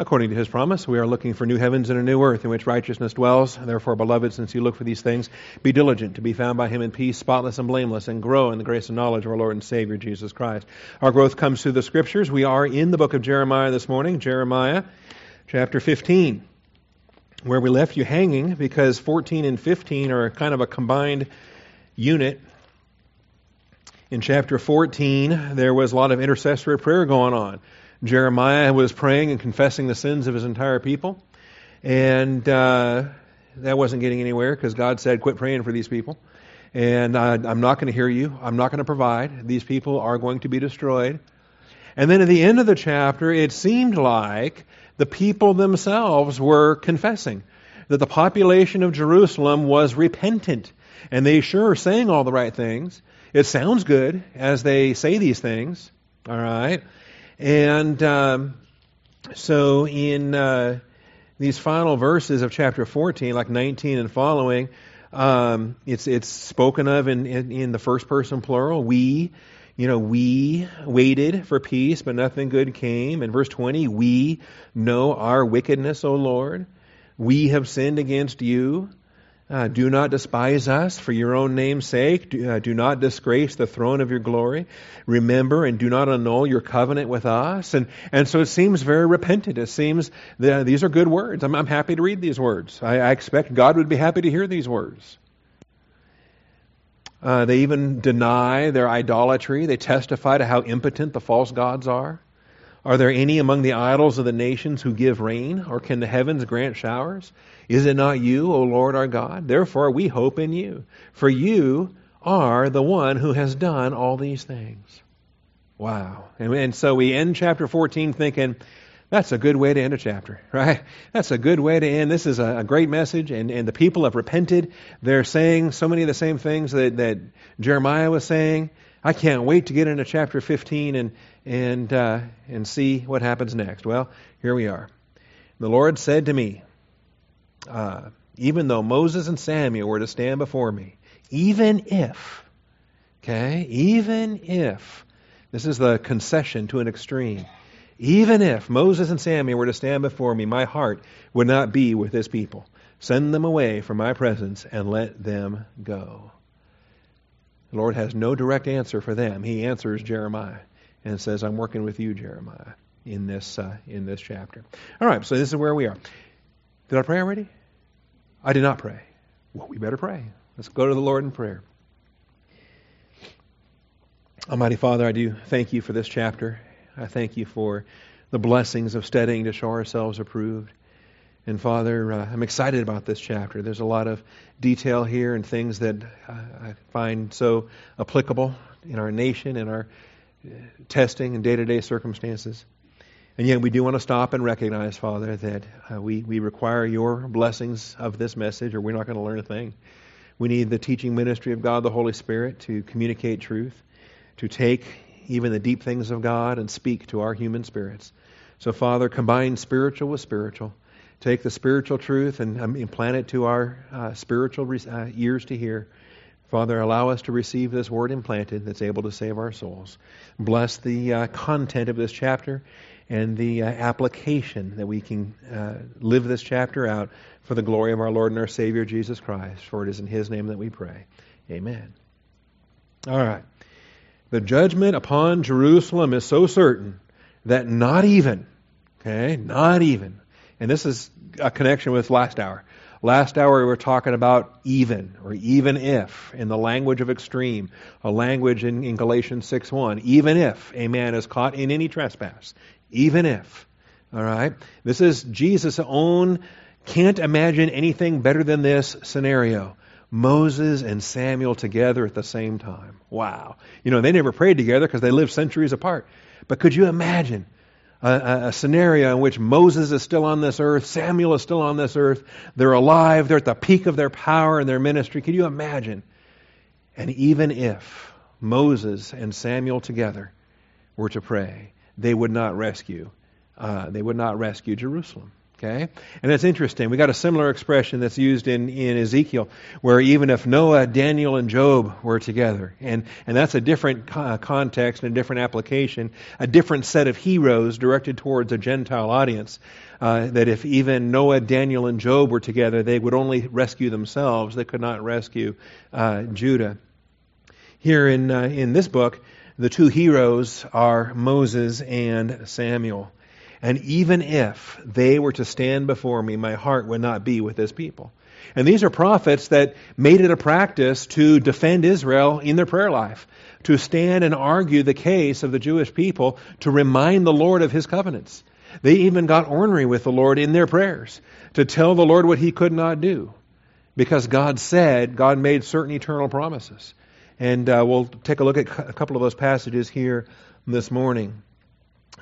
according to his promise. We are looking for new heavens and a new earth in which righteousness dwells. Therefore, beloved, since you look for these things, be diligent to be found by him in peace, spotless and blameless, and grow in the grace and knowledge of our Lord and Savior Jesus Christ. Our growth comes through the scriptures. We are in the book of Jeremiah this morning, Jeremiah chapter 15, where we left you hanging because 14 and 15 are kind of a combined unit. In chapter 14, there was a lot of intercessory prayer going on. Jeremiah was praying and confessing the sins of his entire people. And uh, that wasn't getting anywhere because God said, quit praying for these people. And I'm not going to hear you. I'm not going to provide. These people are going to be destroyed. And then at the end of the chapter, it seemed like the people themselves were confessing that the population of Jerusalem was repentant. And they sure are saying all the right things. It sounds good as they say these things. All right. And um, so in uh, these final verses of chapter 14, like 19 and following, um, it's it's spoken of in, in, in the first person plural. We, you know, we waited for peace, but nothing good came. In verse 20, we know our wickedness, O Lord. We have sinned against you. Uh, do not despise us for your own name's sake. Do, uh, do, not disgrace the throne of your glory. Remember and do not annul your covenant with us. And, and so it seems very repentant. It seems that these are good words. I'm, I'm happy to read these words. I, I, expect God would be happy to hear these words. Uh, they even deny their idolatry. They testify to how impotent the false gods are. Are there any among the idols of the nations who give rain, or can the heavens grant showers? Is it not you, O Lord our God? Therefore we hope in you, for you are the one who has done all these things. Wow. And, and so we end chapter 14 thinking, that's a good way to end a chapter, right? That's a good way to end. This is a, a, great message, and, and the people have repented. They're saying so many of the same things that, that Jeremiah was saying. I can't wait to get into chapter 15 and, and, uh, and see what happens next. Well, here we are. The Lord said to me, uh, even though Moses and Samuel were to stand before me, even if, okay, even if, this is the concession to an extreme, even if Moses and Samuel were to stand before me, my heart would not be with this people. Send them away from my presence and let them go. The Lord has no direct answer for them. He answers Jeremiah and says, I'm working with you, Jeremiah, in this, uh, in this chapter. All right, so this is where we are. Did I pray already? I did not pray. Well, we better pray. Let's go to the Lord in prayer. Almighty Father, I do thank you for this chapter. I thank you for the blessings of studying to show ourselves approved. And Father, uh, I'm excited about this chapter. There's a lot of detail here and things that uh, I find so applicable in our nation and our uh, testing and day to day circumstances. And yet, we do want to stop and recognize, Father, that uh, we, we require your blessings of this message, or we're not going to learn a thing. We need the teaching ministry of God, the Holy Spirit, to communicate truth, to take even the deep things of God and speak to our human spirits. So, Father, combine spiritual with spiritual take the spiritual truth and um, implant it to our uh, spiritual re- uh, ears to hear. Father, allow us to receive this word implanted that's able to save our souls. Bless the uh, content of this chapter and the uh, application that we can uh, live this chapter out for the glory of our Lord and our Savior Jesus Christ. For it is in His name that we pray. Amen. All right. The judgment upon Jerusalem is so certain that not even, okay, not even and this is a connection with last hour. Last hour we were talking about even or even if in the language of extreme, a language in, in Galatians 6 1. Even if a man is caught in any trespass. Even if. All right? This is Jesus' own, can't imagine anything better than this scenario. Moses and Samuel together at the same time. Wow. You know, they never prayed together because they lived centuries apart. But could you imagine a, a, scenario in which Moses is still on this earth, Samuel is still on this earth, they're alive, they're at the peak of their power and their ministry. Can you imagine? And even if Moses and Samuel together were to pray, they would not rescue. Uh, they would not rescue Jerusalem. Okay? And that's interesting. We got a similar expression that's used in, in Ezekiel, where even if Noah, Daniel, and Job were together, and, and that's a different co- context and a different application, a different set of heroes directed towards a Gentile audience, uh, that if even Noah, Daniel, and Job were together, they would only rescue themselves. They could not rescue uh, Judah. Here in, uh, in this book, the two heroes are Moses and Samuel. And even if they were to stand before me, my heart would not be with this people. And these are prophets that made it a practice to defend Israel in their prayer life, to stand and argue the case of the Jewish people, to remind the Lord of his covenants. They even got ornery with the Lord in their prayers, to tell the Lord what he could not do. Because God said, God made certain eternal promises. And uh, we'll take a look at a couple of those passages here this morning.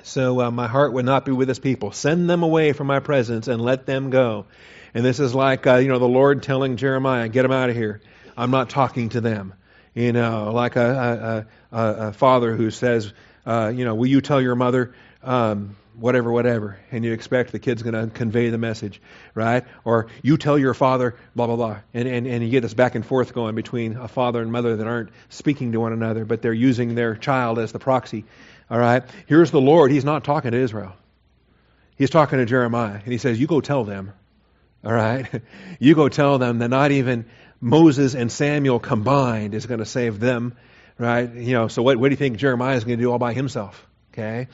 So uh, my heart would not be with this people. Send them away from my presence and let them go. And this is like, uh, you know, the Lord telling Jeremiah, get them out of here. I'm not talking to them. You know, like a, a, a, a father who says, uh, you know, will you tell your mother, um, whatever, whatever, and you expect the kid's going to convey the message, right? Or you tell your father, blah, blah, blah. And, and, and you get this back and forth going between a father and mother that aren't speaking to one another, but they're using their child as the proxy all right? Here's the Lord. He's not talking to Israel. He's talking to Jeremiah. And he says, You go tell them. All right? You go tell them that not even Moses and Samuel combined is going to save them. Right? You know, so what, what do you think Jeremiah is going to do all by himself? Okay?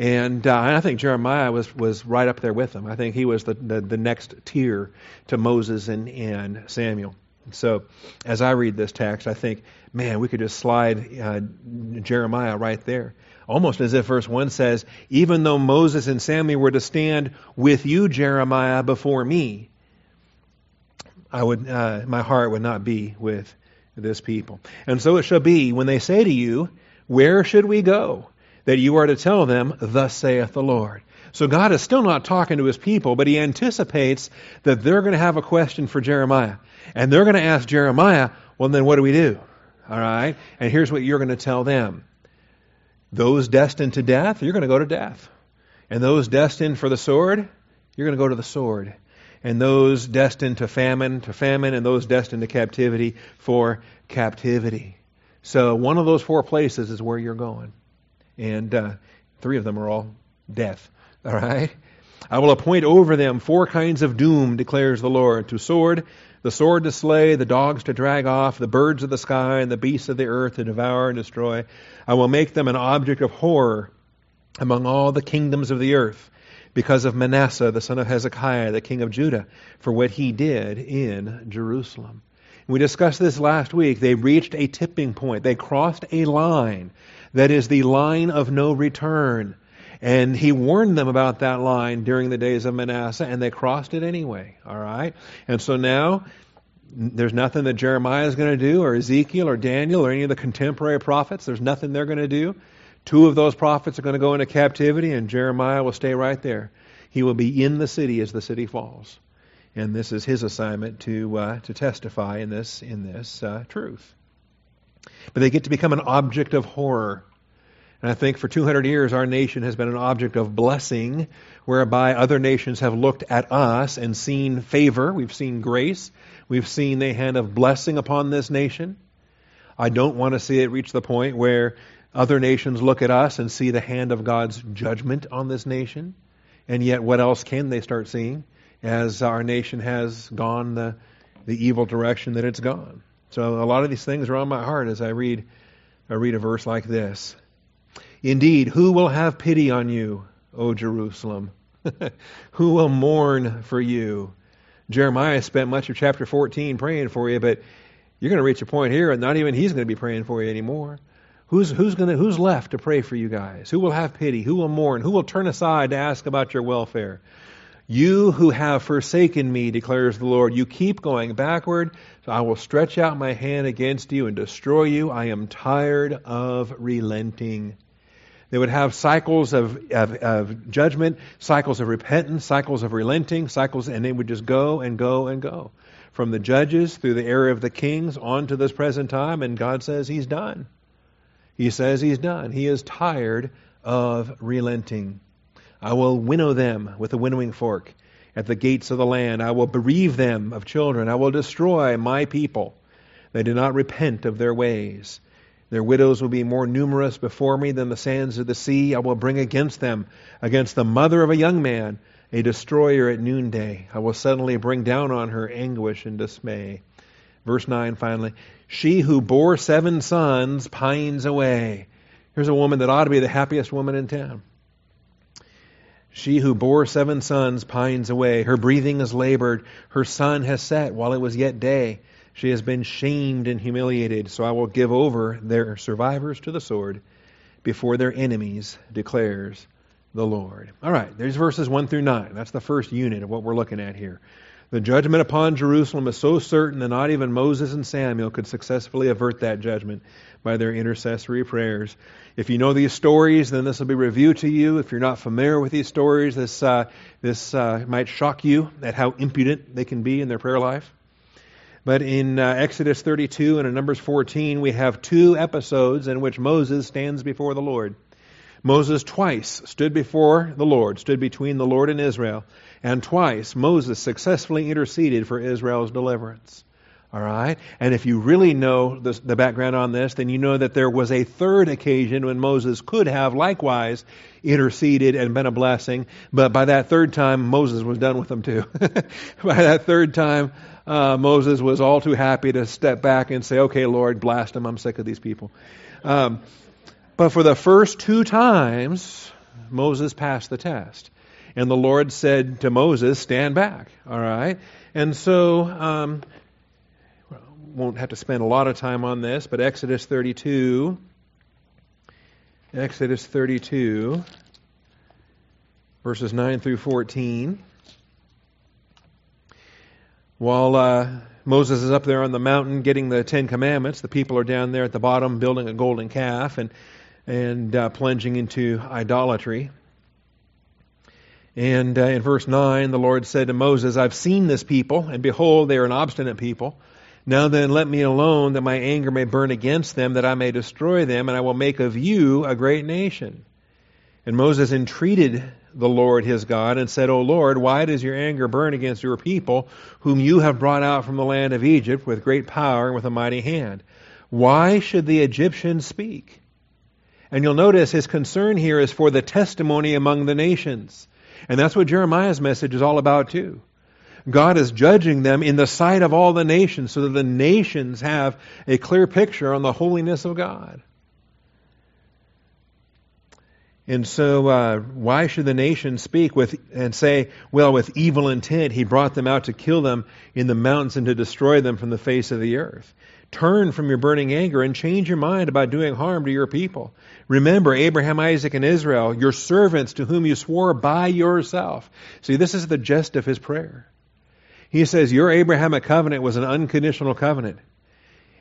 And uh, I think Jeremiah was, was right up there with them. I think he was the, the, the next tier to Moses and, and Samuel. So as I read this text, I think, man, we could just slide uh, Jeremiah right there almost as if verse 1 says, Even though Moses and Samuel were to stand with you, Jeremiah, before me, I would, uh, my heart would not be with this people. And so it shall be when they say to you, Where should we go? That you are to tell them, Thus saith the Lord. So God is still not talking to his people, but he anticipates that they're going to have a question for Jeremiah. And they're going to ask Jeremiah, Well, then what do we do? All right? And here's what you're going to tell them. Those destined to death, you're going to go to death. And those destined for the sword, you're going to go to the sword. And those destined to famine, to famine, and those destined to captivity for captivity. So one of those four places is where you're going. And uh, three of them are all death. All right? I will appoint over them four kinds of doom, declares the Lord to sword, the sword to slay, the dogs to drag off, the birds of the sky, and the beasts of the earth to devour and destroy. I will make them an object of horror among all the kingdoms of the earth because of Manasseh, the son of Hezekiah, the king of Judah, for what he did in Jerusalem. We discussed this last week. They reached a tipping point. They crossed a line that is the line of no return. And he warned them about that line during the days of Manasseh, and they crossed it anyway. All right? And so now, there's nothing that Jeremiah is going to do, or Ezekiel, or Daniel, or any of the contemporary prophets. There's nothing they're going to do. Two of those prophets are going to go into captivity, and Jeremiah will stay right there. He will be in the city as the city falls. And this is his assignment to, uh, to testify in this, in this uh, truth. But they get to become an object of horror. And I think for 200 years, our nation has been an object of blessing, whereby other nations have looked at us and seen favor. We've seen grace. We've seen the hand of blessing upon this nation. I don't want to see it reach the point where other nations look at us and see the hand of God's judgment on this nation. And yet, what else can they start seeing as our nation has gone the, the evil direction that it's gone? So, a lot of these things are on my heart as I read, I read a verse like this. Indeed, who will have pity on you, O Jerusalem? who will mourn for you? Jeremiah spent much of chapter 14 praying for you, but you're going to reach a point here, and not even he's going to be praying for you anymore. Who's, who's, gonna, who's left to pray for you guys? Who will have pity? Who will mourn? Who will turn aside to ask about your welfare? You who have forsaken me, declares the Lord, you keep going backward, so I will stretch out my hand against you and destroy you. I am tired of relenting. They would have cycles of, of, of, judgment, cycles of repentance, cycles of relenting, cycles, and they would just go and go and go. From the judges through the era of the kings on to this present time, and God says He's done. He says He's done. He is tired of relenting. I will winnow them with a winnowing fork, at the gates of the land. I will bereave them of children. I will destroy my people. They do not repent of their ways. Their widows will be more numerous before me than the sands of the sea. I will bring against them, against the mother of a young man, a destroyer at noonday. I will suddenly bring down on her anguish and dismay. Verse 9 finally. She who bore seven sons pines away. Here's a woman that ought to be the happiest woman in town. She who bore seven sons pines away. Her breathing is labored. Her sun has set while it was yet day. She has been shamed and humiliated. So I will give over their survivors to the sword before their enemies, declares the Lord. All right, there's verses 1 through 9. That's the first unit of what we're looking at here. The judgment upon Jerusalem is so certain that not even Moses and Samuel could successfully avert that judgment by their intercessory prayers. If you know these stories, then this will be review to you. If you're not familiar with these stories, this uh, this uh, might shock you at how impudent they can be in their prayer life. But in uh, Exodus 32 and in Numbers 14, we have two episodes in which Moses stands before the Lord. Moses twice stood before the Lord, stood between the Lord and Israel, and twice Moses successfully interceded for Israel's deliverance. All right? And if you really know the, background on this, then you know that there was a third occasion when Moses could have likewise interceded and been a blessing, but by that third time, Moses was done with them too. by that third time, uh, Moses was all too happy to step back and say, okay, Lord, blast them. I'm sick of these people. Um, but for the first two times, Moses passed the test. And the Lord said to Moses, Stand back. All right? And so, um, won't have to spend a lot of time on this, but Exodus 32. Exodus 32, verses 9 through 14. While uh, Moses is up there on the mountain getting the Ten Commandments, the people are down there at the bottom building a golden calf and and uh, plunging into idolatry. And uh, in verse 9, the Lord said to Moses, I've seen this people, and behold, they are an obstinate people. Now then, let me alone, that my anger may burn against them, that I may destroy them, and I will make of you a great nation. And Moses entreated the Lord his God and said, O Lord, why does your anger burn against your people, whom you have brought out from the land of Egypt with great power and with a mighty hand? Why should the Egyptians speak? And you'll notice his concern here is for the testimony among the nations. And that's what Jeremiah's message is all about, too. God is judging them in the sight of all the nations so that the nations have a clear picture on the holiness of God. And so, uh, why should the nations speak with and say, "Well, with evil intent, he brought them out to kill them in the mountains and to destroy them from the face of the earth"? Turn from your burning anger and change your mind about doing harm to your people. Remember Abraham, Isaac, and Israel, your servants to whom you swore by yourself. See, this is the gist of his prayer. He says, Your Abrahamic covenant was an unconditional covenant.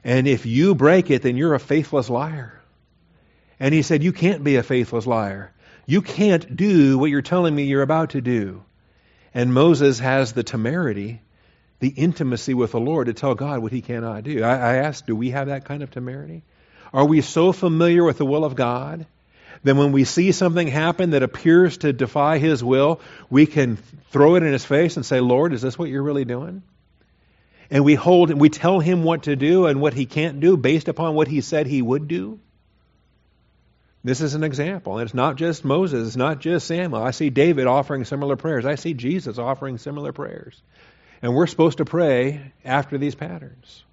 And if you break it, then you're a faithless liar. And he said, You can't be a faithless liar. You can't do what you're telling me you're about to do. And Moses has the temerity the intimacy with the Lord to tell God what he cannot do. I, I ask, do we have that kind of temerity? Are we so familiar with the will of God that when we see something happen that appears to defy his will, we can throw it in his face and say, Lord, is this what you're really doing? And we hold and we tell him what to do and what he can't do based upon what he said he would do. This is an example. And it's not just Moses, it's not just Samuel. I see David offering similar prayers. I see Jesus offering similar prayers. And we're supposed to pray after these patterns.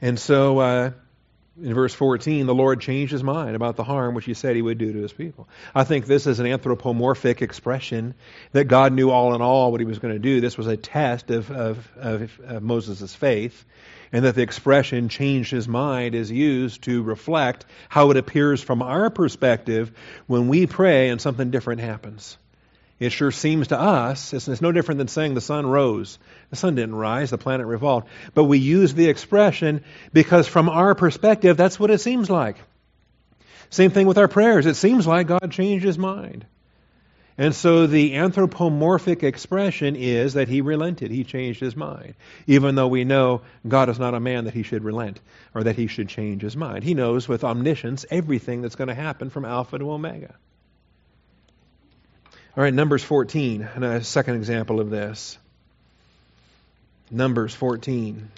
And so, uh, in verse 14, the Lord changed his mind about the harm which he said he would do to his people. I think this is an anthropomorphic expression that God knew all in all what he was going to do. This was a test of, of, of, of Moses' faith, and that the expression changed his mind is used to reflect how it appears from our perspective when we pray and something different happens. It sure seems to us, it's, it's, no different than saying the sun rose. The sun didn't rise, the planet revolved. But we use the expression because from our perspective, that's what it seems like. Same thing with our prayers. It seems like God changed his mind. And so the anthropomorphic expression is that he relented, he changed his mind. Even though we know God is not a man that he should relent or that he should change his mind. He knows with omniscience everything that's going to happen from Alpha to Omega. All right, Numbers 14, and a second example of this. Numbers 14.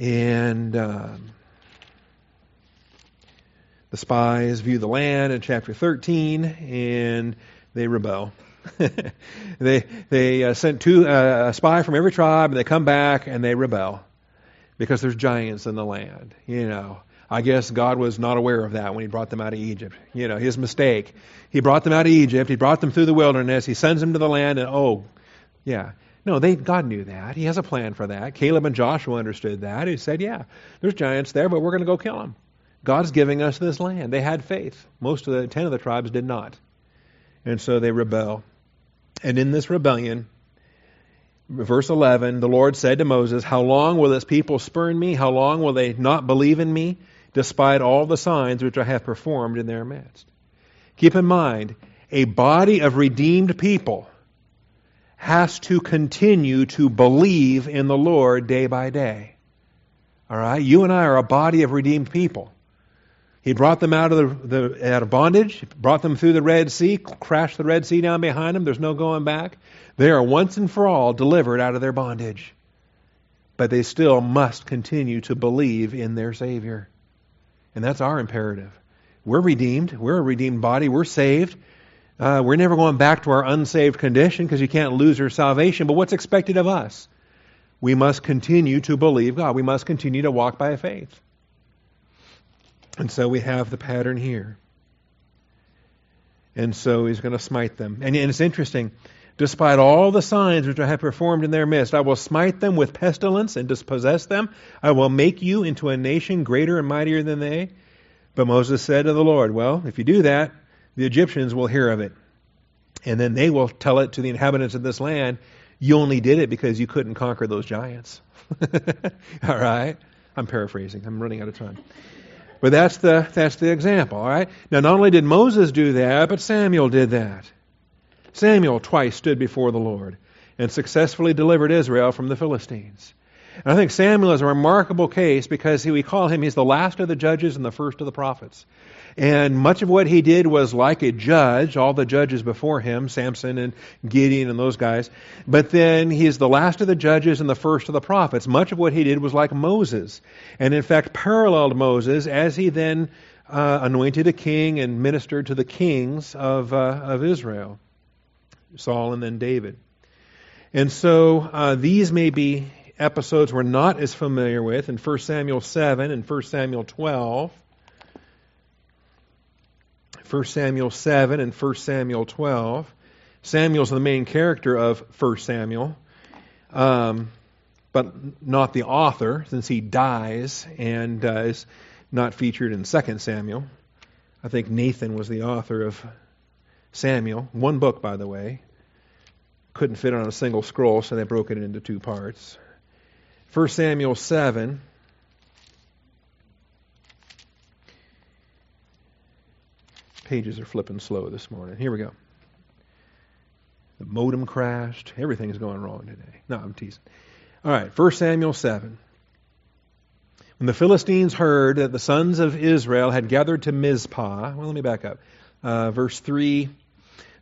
And um, the spies view the land in chapter 13, and they rebel. they they uh, sent two uh, a spy from every tribe, and they come back and they rebel because there's giants in the land. You know, I guess God was not aware of that when He brought them out of Egypt. You know, His mistake. He brought them out of Egypt. He brought them through the wilderness. He sends them to the land, and oh, yeah. No, they God knew that. He has a plan for that. Caleb and Joshua understood that. He said, "Yeah, there's giants there, but we're going to go kill them. God's giving us this land." They had faith. Most of the ten of the tribes did not, and so they rebel. And in this rebellion, verse 11, the Lord said to Moses, How long will this people spurn me? How long will they not believe in me, despite all the signs which I have performed in their midst? Keep in mind, a body of redeemed people has to continue to believe in the Lord day by day. All right? You and I are a body of redeemed people. He brought them out of the, the out of bondage, brought them through the Red Sea, crashed the Red Sea down behind them. There's no going back. They are once and for all delivered out of their bondage. But they still must continue to believe in their Savior. And that's our imperative. We're redeemed. We're a redeemed body. We're saved. Uh, we're never going back to our unsaved condition because you can't lose your salvation. But what's expected of us? We must continue to believe God. We must continue to walk by faith. And so we have the pattern here. And so he's going to smite them. And, and it's interesting. Despite all the signs which I have performed in their midst, I will smite them with pestilence and dispossess them. I will make you into a nation greater and mightier than they. But Moses said to the Lord, Well, if you do that, the Egyptians will hear of it. And then they will tell it to the inhabitants of this land, You only did it because you couldn't conquer those giants. all right? I'm paraphrasing. I'm running out of time. But that's the, that's the example, all right? Now, not only did Moses do that, but Samuel did that. Samuel twice stood before the Lord and successfully delivered Israel from the Philistines. And I think Samuel is a remarkable case because we call him, he's the last of the judges and the first of the prophets. And much of what he did was like a judge, all the judges before him, Samson and Gideon and those guys. But then he's the last of the judges and the first of the prophets. Much of what he did was like Moses. And in fact, paralleled Moses as he then uh, anointed a king and ministered to the kings of, uh, of Israel Saul and then David. And so uh, these may be episodes we're not as familiar with in 1 Samuel 7 and 1 Samuel 12. 1 Samuel 7 and 1 Samuel 12. Samuel's the main character of 1 Samuel, um, but not the author, since he dies and uh, is not featured in 2 Samuel. I think Nathan was the author of Samuel. One book, by the way. Couldn't fit on a single scroll, so they broke it into two parts. 1 Samuel 7 Pages are flipping slow this morning. Here we go. The modem crashed. Everything's going wrong today. No, I'm teasing. All right, 1 Samuel 7. When the Philistines heard that the sons of Israel had gathered to Mizpah, well, let me back up. Uh, verse 3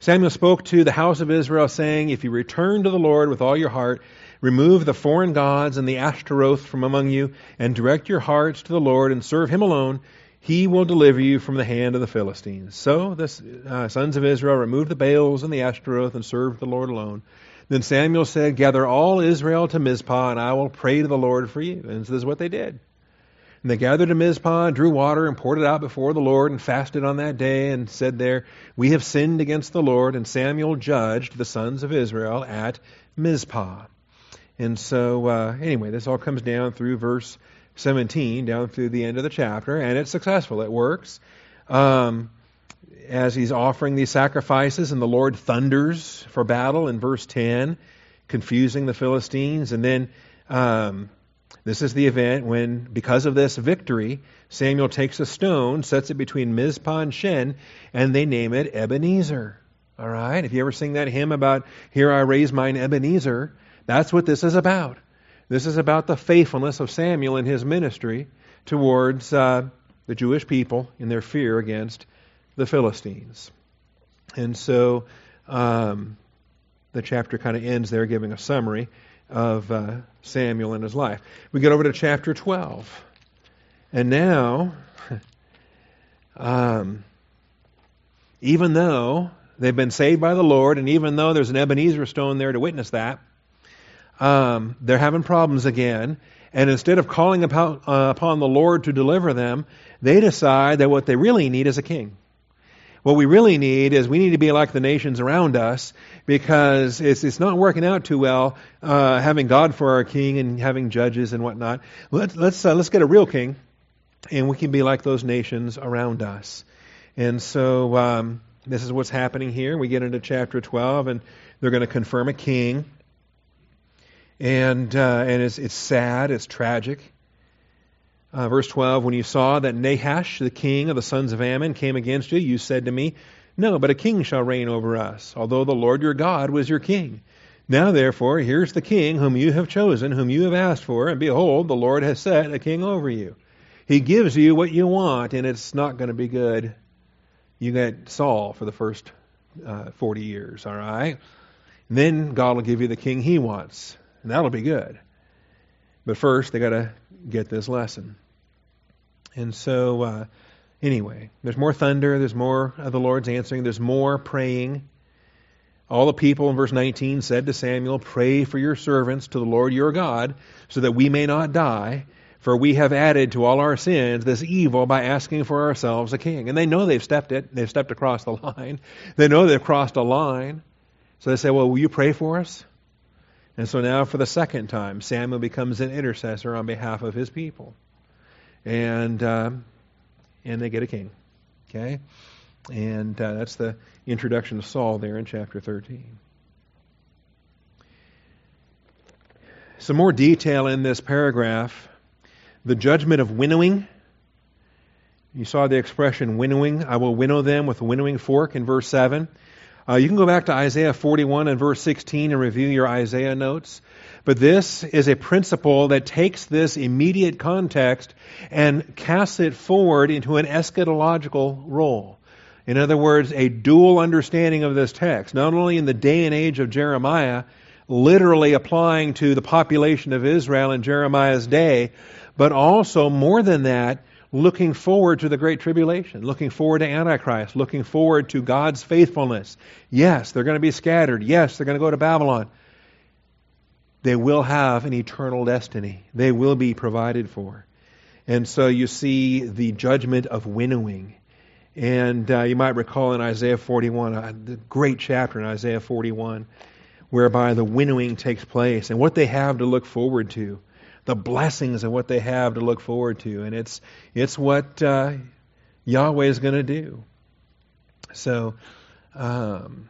Samuel spoke to the house of Israel, saying, If you return to the Lord with all your heart, remove the foreign gods and the Ashtaroth from among you, and direct your hearts to the Lord and serve him alone, he will deliver you from the hand of the Philistines. So the uh, sons of Israel removed the Baals and the Ashtaroth and served the Lord alone. Then Samuel said, Gather all Israel to Mizpah, and I will pray to the Lord for you. And this is what they did. And they gathered to Mizpah, drew water, and poured it out before the Lord, and fasted on that day, and said there, We have sinned against the Lord. And Samuel judged the sons of Israel at Mizpah. And so, uh, anyway, this all comes down through verse 17 down through the end of the chapter, and it's successful. It works. Um, as he's offering these sacrifices, and the Lord thunders for battle in verse 10, confusing the Philistines. And then um, this is the event when, because of this victory, Samuel takes a stone, sets it between Mizpah and Shen, and they name it Ebenezer. All right? If you ever sing that hymn about, Here I raise mine Ebenezer, that's what this is about. This is about the faithfulness of Samuel in his ministry towards uh, the Jewish people in their fear against the Philistines. And so um, the chapter kind of ends there, giving a summary of uh, Samuel and his life. We get over to chapter 12. And now, um, even though they've been saved by the Lord, and even though there's an Ebenezer stone there to witness that, um, they're having problems again. And instead of calling upon, uh, upon the Lord to deliver them, they decide that what they really need is a king. What we really need is we need to be like the nations around us because it's, it's not working out too well uh, having God for our king and having judges and whatnot. Let's, let's, uh, let's get a real king and we can be like those nations around us. And so um, this is what's happening here. We get into chapter 12 and they're going to confirm a king. And, uh, and it's, it's sad, it's tragic. Uh, verse 12 When you saw that Nahash, the king of the sons of Ammon, came against you, you said to me, No, but a king shall reign over us, although the Lord your God was your king. Now, therefore, here's the king whom you have chosen, whom you have asked for, and behold, the Lord has set a king over you. He gives you what you want, and it's not going to be good. You get Saul for the first uh, 40 years, all right? And then God will give you the king he wants, and that'll be good. But first, they got to get this lesson. And so, uh, anyway, there's more thunder, there's more of the Lord's answering, there's more praying. All the people in verse 19 said to Samuel, Pray for your servants to the Lord your God, so that we may not die, for we have added to all our sins this evil by asking for ourselves a king. And they know they've stepped it, they've stepped across the line. They know they've crossed a line. So they say, Well, will you pray for us? And so now, for the second time, Samuel becomes an intercessor on behalf of his people and uh, and they get a king. Okay, and uh, that's the introduction to Saul there in chapter thirteen. Some more detail in this paragraph. The judgment of winnowing. You saw the expression winnowing. I will winnow them with a winnowing fork in verse 7. Uh, you can go back to Isaiah 41 and verse 16 and review your Isaiah notes. But this is a principle that takes this immediate context and casts it forward into an eschatological role. In other words, a dual understanding of this text, not only in the day and age of Jeremiah, literally applying to the population of Israel in Jeremiah's day, but also more than that, looking forward to the Great Tribulation, looking forward to Antichrist, looking forward to God's faithfulness. Yes, they're going to be scattered. Yes, they're going to go to Babylon they will have an eternal destiny. They will be provided for. And so you see the judgment of winnowing. And uh, you might recall in Isaiah 41, uh, the great chapter in Isaiah 41, whereby the winnowing takes place and what they have to look forward to, the blessings of what they have to look forward to. And it's, it's what uh, Yahweh is going to do. So, um,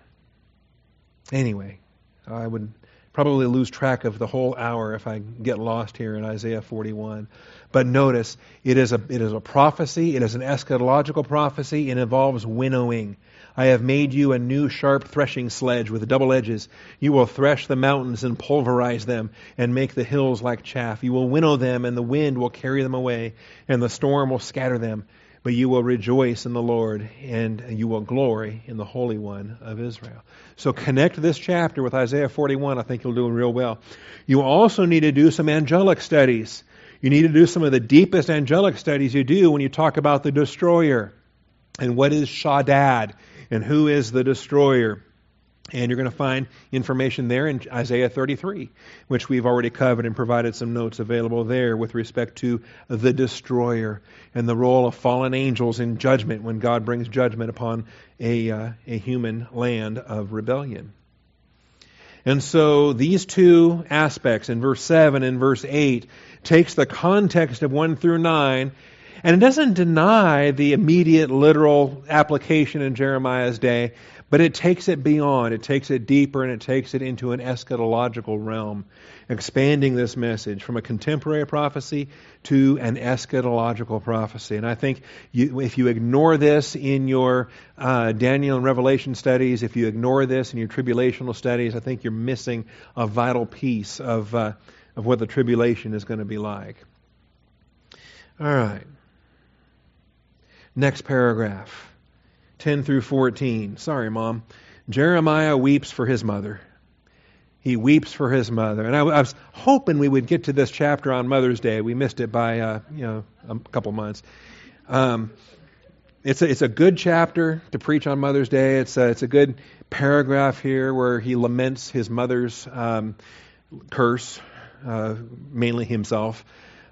anyway, I would probably lose track of the whole hour if I get lost here in Isaiah 41. But notice, it is a, it is a prophecy, it is an eschatological prophecy, it involves winnowing. I have made you a new sharp threshing sledge with double edges. You will thresh the mountains and pulverize them and make the hills like chaff. You will winnow them and the wind will carry them away and the storm will scatter them. But you will rejoice in the Lord and you will glory in the Holy One of Israel. So connect this chapter with Isaiah 41. I think you'll do real well. You also need to do some angelic studies. You need to do some of the deepest angelic studies you do when you talk about the destroyer. And what is Shaddad? And who is the destroyer? And you're going to find information there in Isaiah 33, which we've already covered and provided some notes available there with respect to the destroyer and the role of fallen angels in judgment when God brings judgment upon a, uh, a human land of rebellion. And so these two aspects in verse 7 and verse 8 takes the context of 1 through 9 and it doesn't deny the immediate literal application in Jeremiah's day, but it takes it beyond, it takes it deeper, and it takes it into an eschatological realm, expanding this message from a contemporary prophecy to an eschatological prophecy. And I think you, if you ignore this in your uh, Daniel and Revelation studies, if you ignore this in your tribulational studies, I think you're missing a vital piece of, uh, of what the tribulation is going to be like. All right. Next paragraph, 10 through 14. Sorry, Mom. Jeremiah weeps for his mother. He weeps for his mother. And I, I, was hoping we would get to this chapter on Mother's Day. We missed it by, uh, you know, a couple months. Um, it's a, it's a good chapter to preach on Mother's Day. It's a, it's a good paragraph here where he laments his mother's um, curse, uh, mainly himself.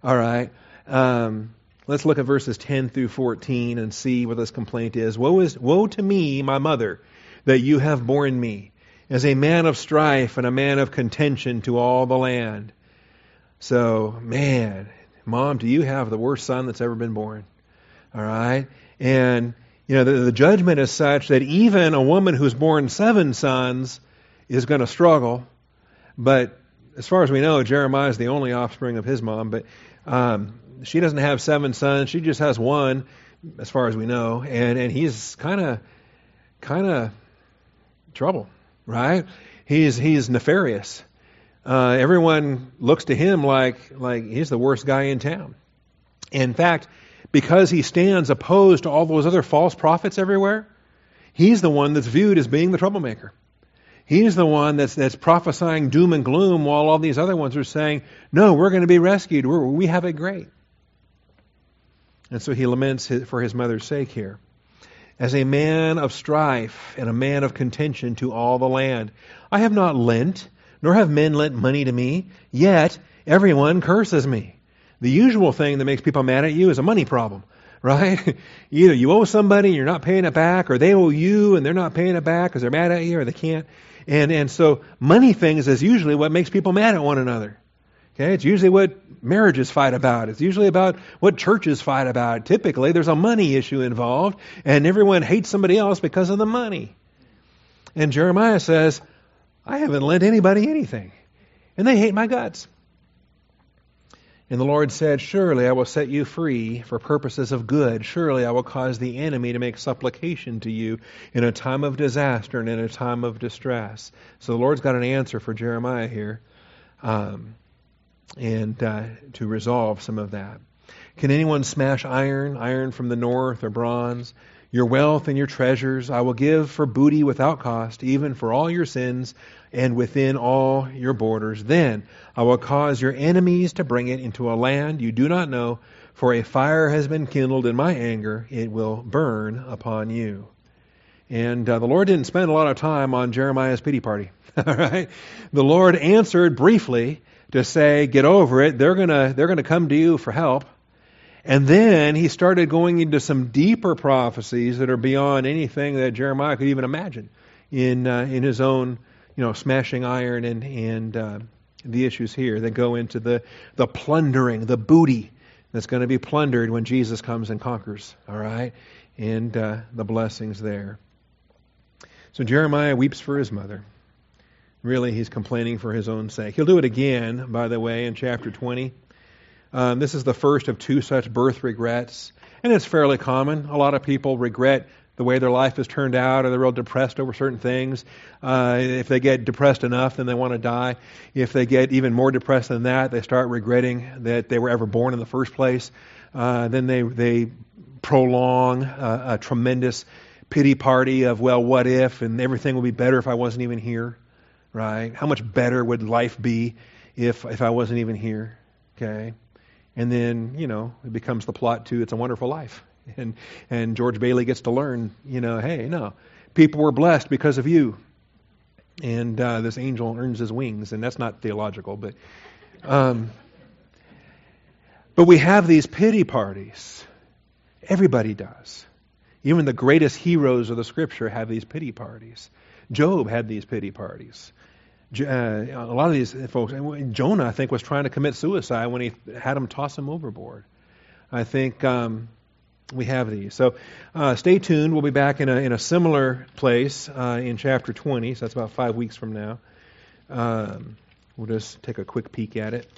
All right. Um, let's look at verses 10 through 14 and see what this complaint is. Woe, is. woe to me, my mother, that you have borne me, as a man of strife and a man of contention to all the land. So, man, mom, do you have the worst son that's ever been born? All right? And, you know, the, the judgment is such that even a woman who's born seven sons is going to struggle. But as far as we know, Jeremiah is the only offspring of his mom. But um, she doesn't have seven sons. She just has one, as far as we know. And, and he's kind of, kind of trouble, right? He's, he's nefarious. Uh, everyone looks to him like, like he's the worst guy in town. In fact, because he stands opposed to all those other false prophets everywhere, he's the one that's viewed as being the troublemaker. He's the one that's, that's prophesying doom and gloom while all these other ones are saying, no, we're going to be rescued. We're, we have it great. And so he laments for his mother's sake here. As a man of strife and a man of contention to all the land, I have not lent, nor have men lent money to me, yet everyone curses me. The usual thing that makes people mad at you is a money problem, right? Either you owe somebody and you're not paying it back, or they owe you and they're not paying it back because they're mad at you or they can't. And, and so money things is usually what makes people mad at one another. Okay, it's usually what marriages fight about. It's usually about what churches fight about. Typically, there's a money issue involved, and everyone hates somebody else because of the money. And Jeremiah says, I haven't lent anybody anything, and they hate my guts. And the Lord said, Surely I will set you free for purposes of good. Surely I will cause the enemy to make supplication to you in a time of disaster and in a time of distress. So the Lord's got an answer for Jeremiah here, um, and uh, to resolve some of that. Can anyone smash iron, iron from the north, or bronze? Your wealth and your treasures I will give for booty without cost, even for all your sins and within all your borders. Then I will cause your enemies to bring it into a land you do not know, for a fire has been kindled in my anger. It will burn upon you. And uh, the Lord didn't spend a lot of time on Jeremiah's pity party. All right? The Lord answered briefly to say, "Get over it. They're gonna they're gonna come to you for help." And then he started going into some deeper prophecies that are beyond anything that Jeremiah could even imagine in uh, in his own, you know, smashing iron and and uh, the issues here that go into the the plundering, the booty that's going to be plundered when Jesus comes and conquers. All right, and uh, the blessings there. So Jeremiah weeps for his mother. Really, he's complaining for his own sake. He'll do it again, by the way, in chapter 20. Um, this is the first of two such birth regrets, and it's fairly common. A lot of people regret the way their life has turned out, or they're real depressed over certain things. Uh, if they get depressed enough, then they want to die. If they get even more depressed than that, they start regretting that they were ever born in the first place. Uh, then they they prolong a, a tremendous pity party of well, what if, and everything would be better if I wasn't even here, right? How much better would life be if if I wasn't even here? Okay. And then, you know, it becomes the plot to It's a Wonderful Life. And, and George Bailey gets to learn, you know, hey, no, people were blessed because of you. And uh, this angel earns his wings. And that's not theological, but. Um, but we have these pity parties. Everybody does. Even the greatest heroes of the scripture have these pity parties. Job had these pity parties. Uh, a lot of these folks, Jonah, I think, was trying to commit suicide when he had him toss him overboard. I think um, we have these. So uh, stay tuned. We'll be back in a, in a similar place uh, in chapter 20, so that's about five weeks from now. Um, we'll just take a quick peek at it.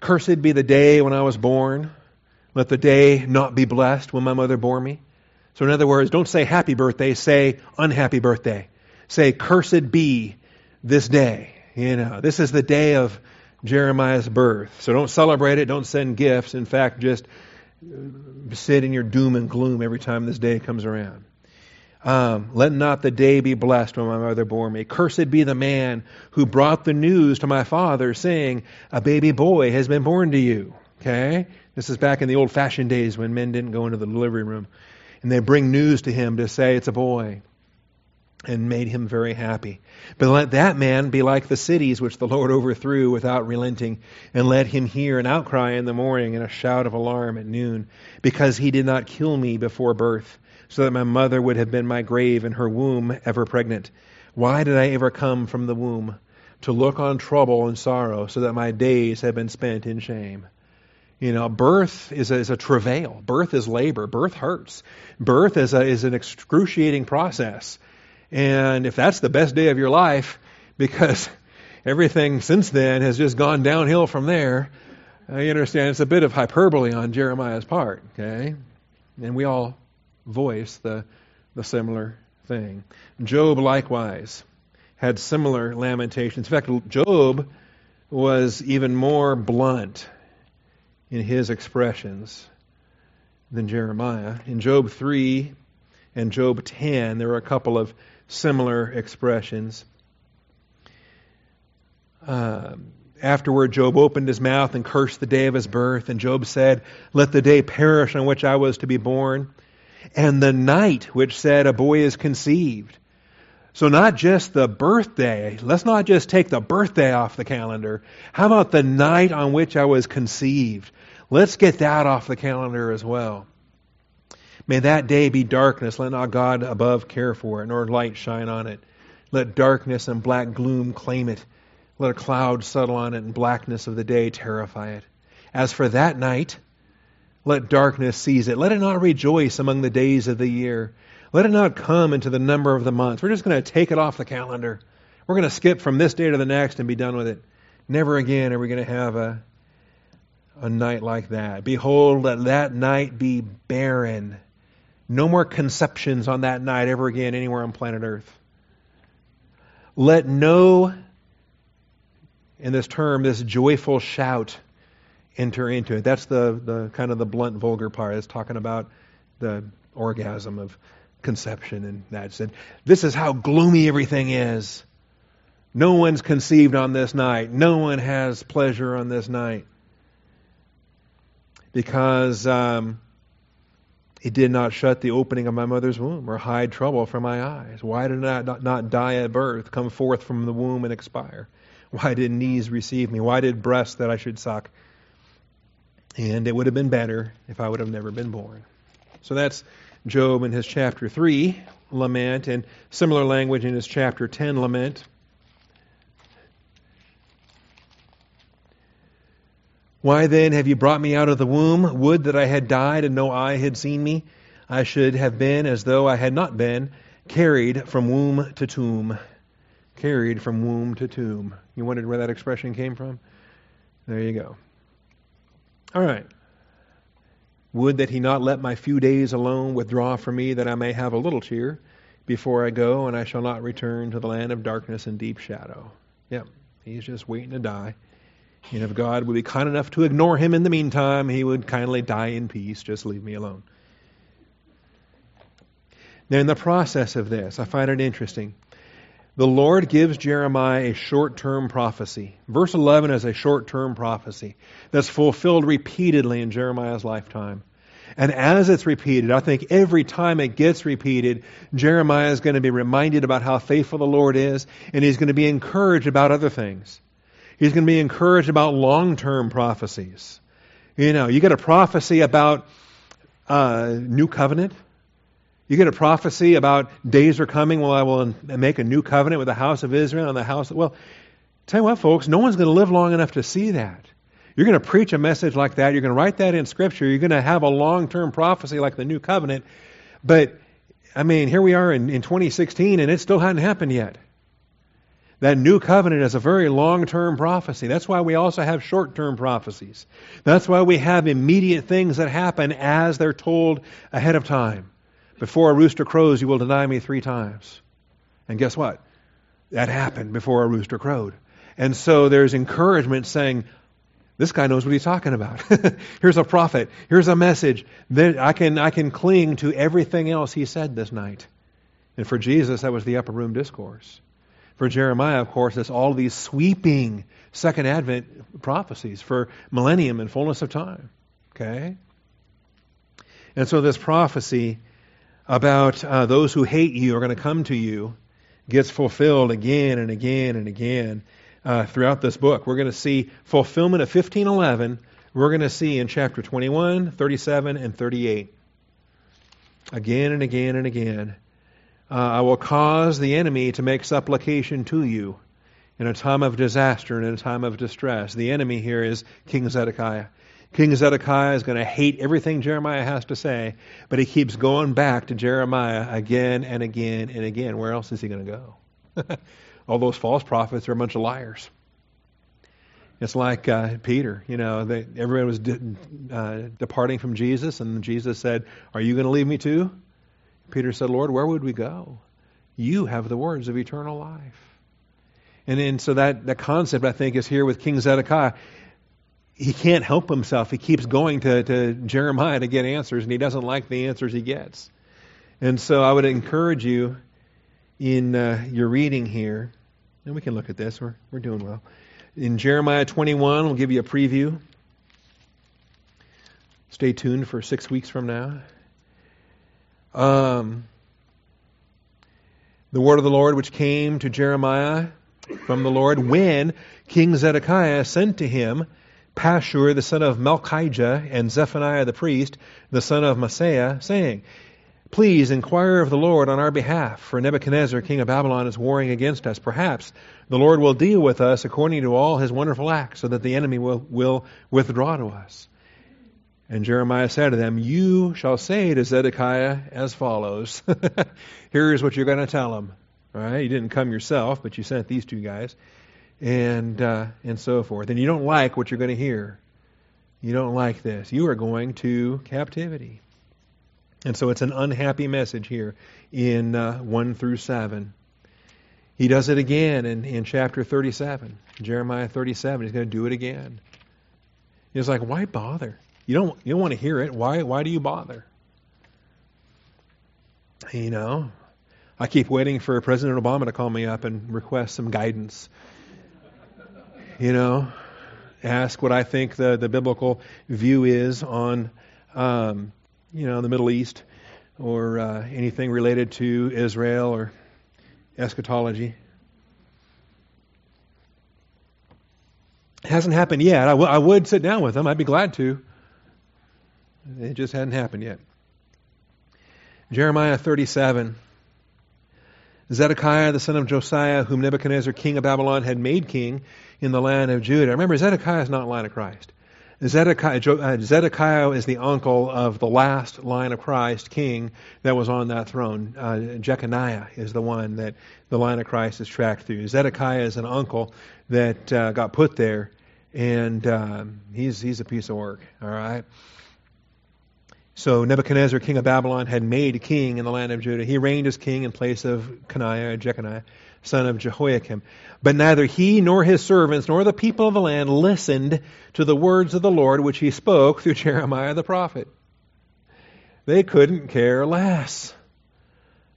Cursed be the day when I was born. Let the day not be blessed when my mother bore me. So, in other words, don't say happy birthday, say unhappy birthday say, Cursed be this day. You know, this is the day of Jeremiah's birth. So don't celebrate it, don't send gifts. In fact, just sit in your doom and gloom every time this day comes around. Um, let not the day be blessed when my mother bore me. Cursed be the man who brought the news to my father, saying, A baby boy has been born to you. Okay? This is back in the old fashioned days when men didn't go into the delivery room. And they bring news to him to say it's a boy and made him very happy. But let that man be like the cities which the Lord overthrew without relenting, and let him hear an outcry in the morning and a shout of alarm at noon, because he did not kill me before birth, so that my mother would have been my grave and her womb ever pregnant. Why did I ever come from the womb? To look on trouble and sorrow, so that my days have been spent in shame. You know, birth is a, is a travail. Birth is labor. Birth hurts. Birth is, a, is an excruciating process. And if that's the best day of your life, because everything since then has just gone downhill from there, uh, you understand it's a bit of hyperbole on Jeremiah's part, okay? And we all voice the, the similar thing. Job likewise had similar lamentations. In fact, Job was even more blunt in his expressions than Jeremiah. In Job 3 and Job 10, there are a couple of similar expressions. Uh, afterward, Job opened his mouth and cursed the day of his birth, and Job said, Let the day perish on which I was to be born, and the night which said, A boy is conceived. So, not just the birthday. Let's not just take the birthday off the calendar. How about the night on which I was conceived? Let's get that off the calendar as well. May that day be darkness. Let not God above care for it, nor light shine on it. Let darkness and black gloom claim it. Let a cloud settle on it, and blackness of the day terrify it. As for that night, let darkness seize it. Let it not rejoice among the days of the year. Let it not come into the number of the months. We're just going to take it off the calendar. We're going to skip from this day to the next and be done with it. Never again are we going to have a, a night like that. Behold, let that night be barren no more conceptions on that night ever again anywhere on planet Earth. Let no, in this term, this joyful shout enter into it. That's the, the kind of the blunt, vulgar part. It's talking about the orgasm of conception and that. Said, this is how gloomy everything is. No one's conceived on this night. No one has pleasure on this night. Because um, it did not shut the opening of my mother's womb or hide trouble from my eyes. Why did I not, not die at birth, come forth from the womb and expire? Why did knees receive me? Why did breasts that I should suck? And it would have been better if I would have never been born. So that's Job in his chapter 3 lament, and similar language in his chapter 10 lament. Why then have you brought me out of the womb? Would that I had died and no eye had seen me. I should have been as though I had not been, carried from womb to tomb. Carried from womb to tomb. You wondered where that expression came from? There you go. All right. Would that he not let my few days alone withdraw from me, that I may have a little cheer before I go, and I shall not return to the land of darkness and deep shadow. Yep, he's just waiting to die. And if God would be kind enough to ignore him in the meantime, he would kindly die in peace. Just leave me alone. Now, in the process of this, I find it interesting. The Lord gives Jeremiah a short term prophecy. Verse 11 is a short term prophecy that's fulfilled repeatedly in Jeremiah's lifetime. And as it's repeated, I think every time it gets repeated, Jeremiah is going to be reminded about how faithful the Lord is, and he's going to be encouraged about other things. He's going to be encouraged about long term prophecies. You know, you get a prophecy about uh, new covenant. You get a prophecy about days are coming when I will make a new covenant with the house of Israel and the house. Of, well, tell you what, folks, no one's going to live long enough to see that. You're going to preach a message like that. You're going to write that in Scripture. You're going to have a long term prophecy like the new covenant. But, I mean, here we are in, in 2016 and it still hadn't happened yet. That new covenant is a very long term prophecy. That's why we also have short term prophecies. That's why we have immediate things that happen as they're told ahead of time. Before a rooster crows, you will deny me three times. And guess what? That happened before a rooster crowed. And so there's encouragement saying, this guy knows what he's talking about. Here's a prophet. Here's a message. I can I can cling to everything else he said this night. And for Jesus, that was the upper room discourse. For Jeremiah, of course, it's all these sweeping second advent prophecies for millennium and fullness of time. Okay? And so this prophecy about uh, those who hate you are going to come to you gets fulfilled again and again and again uh, throughout this book. We're going to see fulfillment of 1511. We're going to see in chapter 21, 37, and 38. Again and again and again. Uh, I will cause the enemy to make supplication to you in a time of disaster and in a time of distress. The enemy here is King Zedekiah. King Zedekiah is going to hate everything Jeremiah has to say, but he keeps going back to Jeremiah again and again and again. Where else is he going to go? all those false prophets are a bunch of liars. It's like uh, Peter, you know, they, everyone was de- uh, departing from Jesus, and Jesus said, Are you going to leave me too? Peter said, Lord, where would we go? You have the words of eternal life. And, then, so that, that concept, I think, is here with King Zedekiah. He can't help himself. He keeps going to, to Jeremiah to get answers, and he doesn't like the answers he gets. And so I would encourage you in uh, your reading here and we can look at this. We're, we're doing well. In Jeremiah 21, we'll give you a preview. Stay tuned for six weeks from now. Um, the word of the Lord which came to Jeremiah from the Lord when King Zedekiah sent to him Pashur the son of Malchijah and Zephaniah the priest, the son of Maaseiah, saying, Please inquire of the Lord on our behalf, for Nebuchadnezzar, king of Babylon, is warring against us. Perhaps the Lord will deal with us according to all his wonderful acts, so that the enemy will, will withdraw to us. And Jeremiah said to them, You shall say to Zedekiah as follows. Here's what you're going to tell him. All right? You didn't come yourself, but you sent these two guys. And, uh, and so forth. And you don't like what you're going to hear. You don't like this. You are going to captivity. And so it's an unhappy message here in uh, 1 through 7. He does it again in, in chapter 37, Jeremiah 37. He's going to do it again. He's like, why bother? You don't, you don't want to hear it. Why, why do you bother? You know, I keep waiting for President Obama to call me up and request some guidance. You know, ask what I think the, the biblical view is on um, you know, the Middle East or uh, anything related to Israel or eschatology. It hasn't happened yet. I, w- I would sit down with them. I'd be glad to. It just hadn't happened yet. Jeremiah 37. Zedekiah, the son of Josiah, whom Nebuchadnezzar, king of Babylon, had made king in the land of Judah. Remember, Zedekiah is not line of Christ. Zedekiah, uh, Zedekiah is the uncle of the last line of Christ king that was on that throne. Uh, Jeconiah is the one that the line of Christ is tracked through. Zedekiah is an uncle that uh, got put there, and um, he's he's a piece of work. All right. So Nebuchadnezzar, king of Babylon, had made king in the land of Judah. He reigned as king in place of Coniah, Jeconiah, son of Jehoiakim. But neither he nor his servants nor the people of the land listened to the words of the Lord which he spoke through Jeremiah the prophet. They couldn't care less.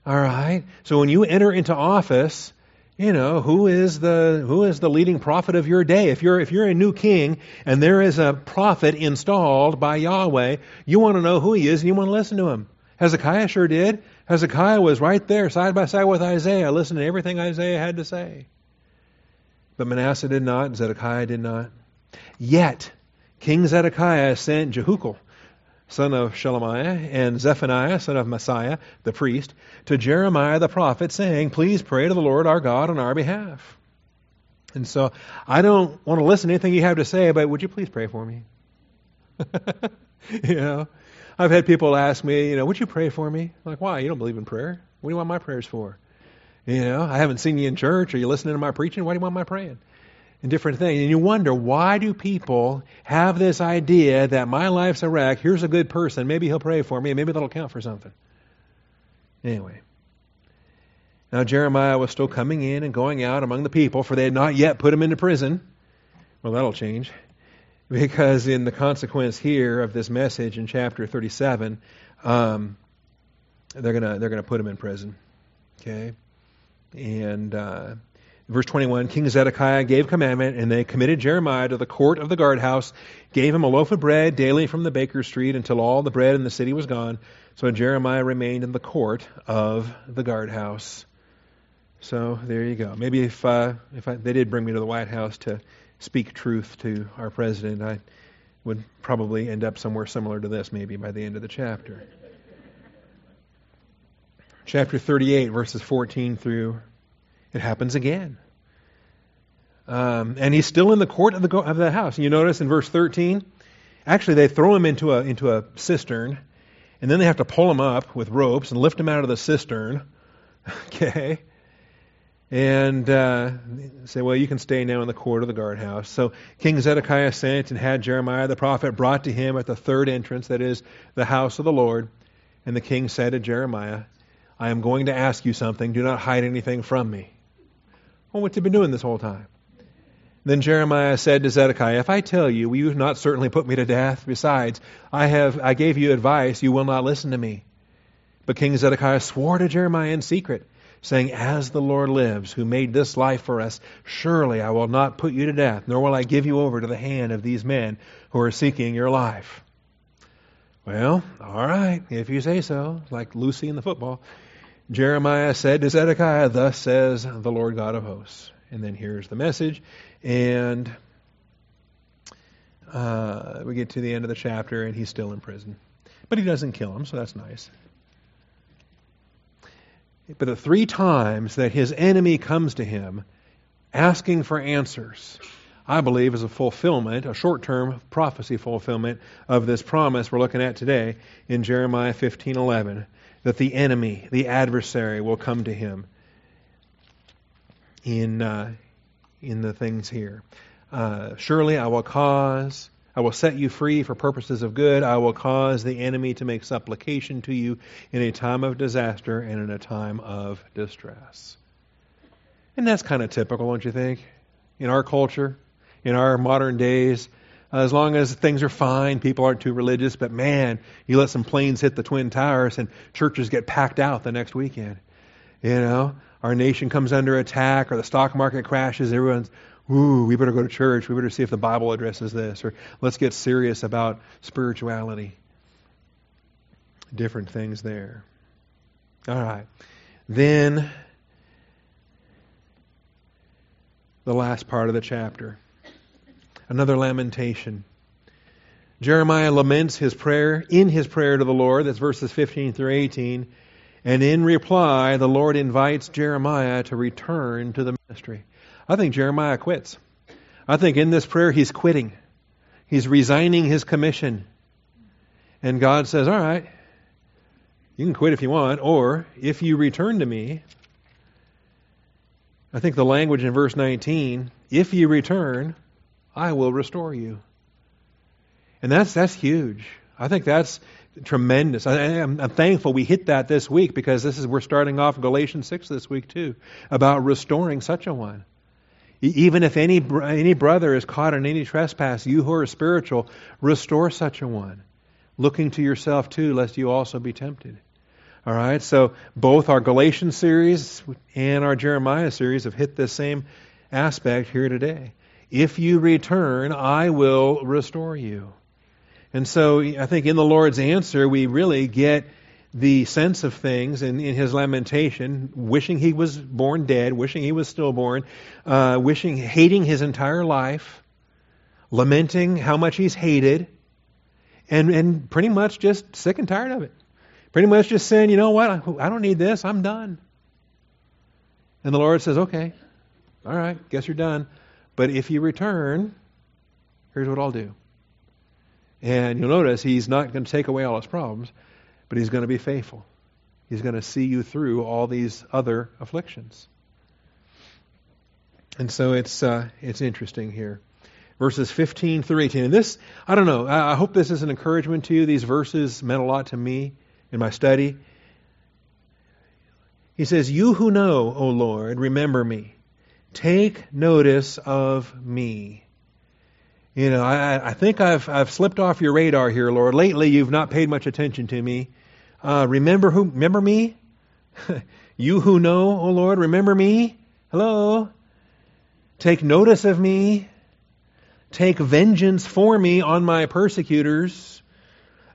All right? So when you enter into office, you know who is the who is the leading prophet of your day? If you're if you're a new king and there is a prophet installed by Yahweh you want to know who he is and you want to listen to him. Hezekiah sure did. Hezekiah was right there side by side with Isaiah listening to everything Isaiah had to say. But Manasseh did not Zedekiah did not. Yet King Zedekiah sent Jehukal son of Shelemiah, and Zephaniah, son of Maaseiah, the priest, to Jeremiah the prophet, saying, Please pray to the Lord our God on our behalf. And so I don't want to listen to anything you have to say, but would you please pray for me? you know, I've had people ask me, you know, would you pray for me? I'm like, why? You don't believe in prayer? What do you want my prayers for? You know, I haven't seen you in church. Are you listening to my preaching? Why do you want my praying? And different things. And you wonder, why do people have this idea that my life's a wreck, here's a good person, maybe he'll pray for me, and maybe that'll count for something. Anyway. Now Jeremiah was still coming in and going out among the people, for they had not yet put him into prison. Well, that'll change. because in the consequence here of this message in chapter 37, um, they're gonna they're gonna put him in prison. Okay, and uh, verse 21, King Zedekiah gave commandment, and they committed Jeremiah to the court of the guardhouse, gave him a loaf of bread daily from the baker's street until all the bread in the city was gone. So Jeremiah remained in the court of the guardhouse. So there you go. Maybe if uh, if I, they did bring me to the White House to speak truth to our president, I would probably end up somewhere similar to this, maybe by the end of the chapter. chapter 38, verses 14 through, it happens again. Um, and he's still in the court of the, of the house. And you notice in verse 13, actually, they throw him into a, into a cistern, and then they have to pull him up with ropes and lift him out of the cistern. Okay? and uh, say, Well, you can stay now in the court of the guardhouse. So King Zedekiah sent and had Jeremiah the prophet brought to him at the third entrance, that is, the house of the Lord. And the king said to Jeremiah, I am going to ask you something. Do not hide anything from me. Well, what have you been doing this whole time? Then Jeremiah said to Zedekiah, If I tell you, will you not certainly put me to death? Besides, I have I gave you advice, you will not listen to me. But King Zedekiah swore to Jeremiah in secret saying, As the Lord lives, who made this life for us, surely I will not put you to death, nor will I give you over to the hand of these men who are seeking your life. Well, all right, if you say so, like Lucy in the football. Jeremiah said to Zedekiah, Thus says the Lord God of hosts. And then here's the message. And uh, we get to the end of the chapter, and he's still in prison. But he doesn't kill him, so that's nice. But the three times that his enemy comes to him asking for answers, I believe is a fulfillment, a short term prophecy fulfillment of this promise we're looking at today in Jeremiah 15:11 that the enemy, the adversary, will come to him in, uh, in the things here. Uh, Surely I will cause I will set you free for purposes of good. I will cause the enemy to make supplication to you in a time of disaster and in a time of distress. And that's kind of typical, don't you think? In our culture, in our modern days, Uh, as long as things are fine, people aren't too religious, but man, you let some planes hit the Twin Towers and churches get packed out the next weekend. You know, our nation comes under attack or the stock market crashes, everyone's ooh, we better go to church. We better see if the Bible addresses this. Or let's get serious about spirituality. Different things there. All right. Then, the last part of the chapter. Another lamentation. Jeremiah laments his prayer in his prayer to the Lord. That's verses 15 through 18. And in reply, the Lord invites Jeremiah to return to the ministry. I think Jeremiah quits. I think in this prayer he's quitting. He's resigning his commission. And God says, All right, you can quit if you want, or if you return to me, I think the language in verse 19, if you return, I will restore you. And that's that's huge. I think that's tremendous. I, am thankful we hit that this week because this is we're starting off Galatians 6 this week too about restoring such a one. Even if any, any brother is caught in any trespass, you who are spiritual, restore such a one, looking to yourself too, lest you also be tempted. All right, so both our Galatians series and our Jeremiah series have hit this same aspect here today. If you return, I will restore you. And so I think in the Lord's answer, we really get the sense of things in, in his lamentation, wishing he was born dead, wishing he was stillborn, uh, wishing, hating his entire life, lamenting how much he's hated, and, and pretty much just sick and tired of it. Pretty much just saying, you know what, I, I don't need this, I'm done. And the Lord says, okay, all right, guess you're done. But if you return, here's what I'll do. And you'll notice he's not going to take away all his problems but He's going to be faithful. He's going to see you through all these other afflictions. And so it's uh, it's interesting here. Verses 15 through 18. And this, I don't know, I hope this is an encouragement to you. These verses meant a lot to me in my study. He says, You who know, O Lord, remember me. Take notice of me. You know, I, I think I've, I've slipped off your radar here, Lord. Lately, you've not paid much attention to me. Uh, remember who? Remember me? you who know, O Lord, remember me? Hello? Take notice of me. Take vengeance for me on my persecutors.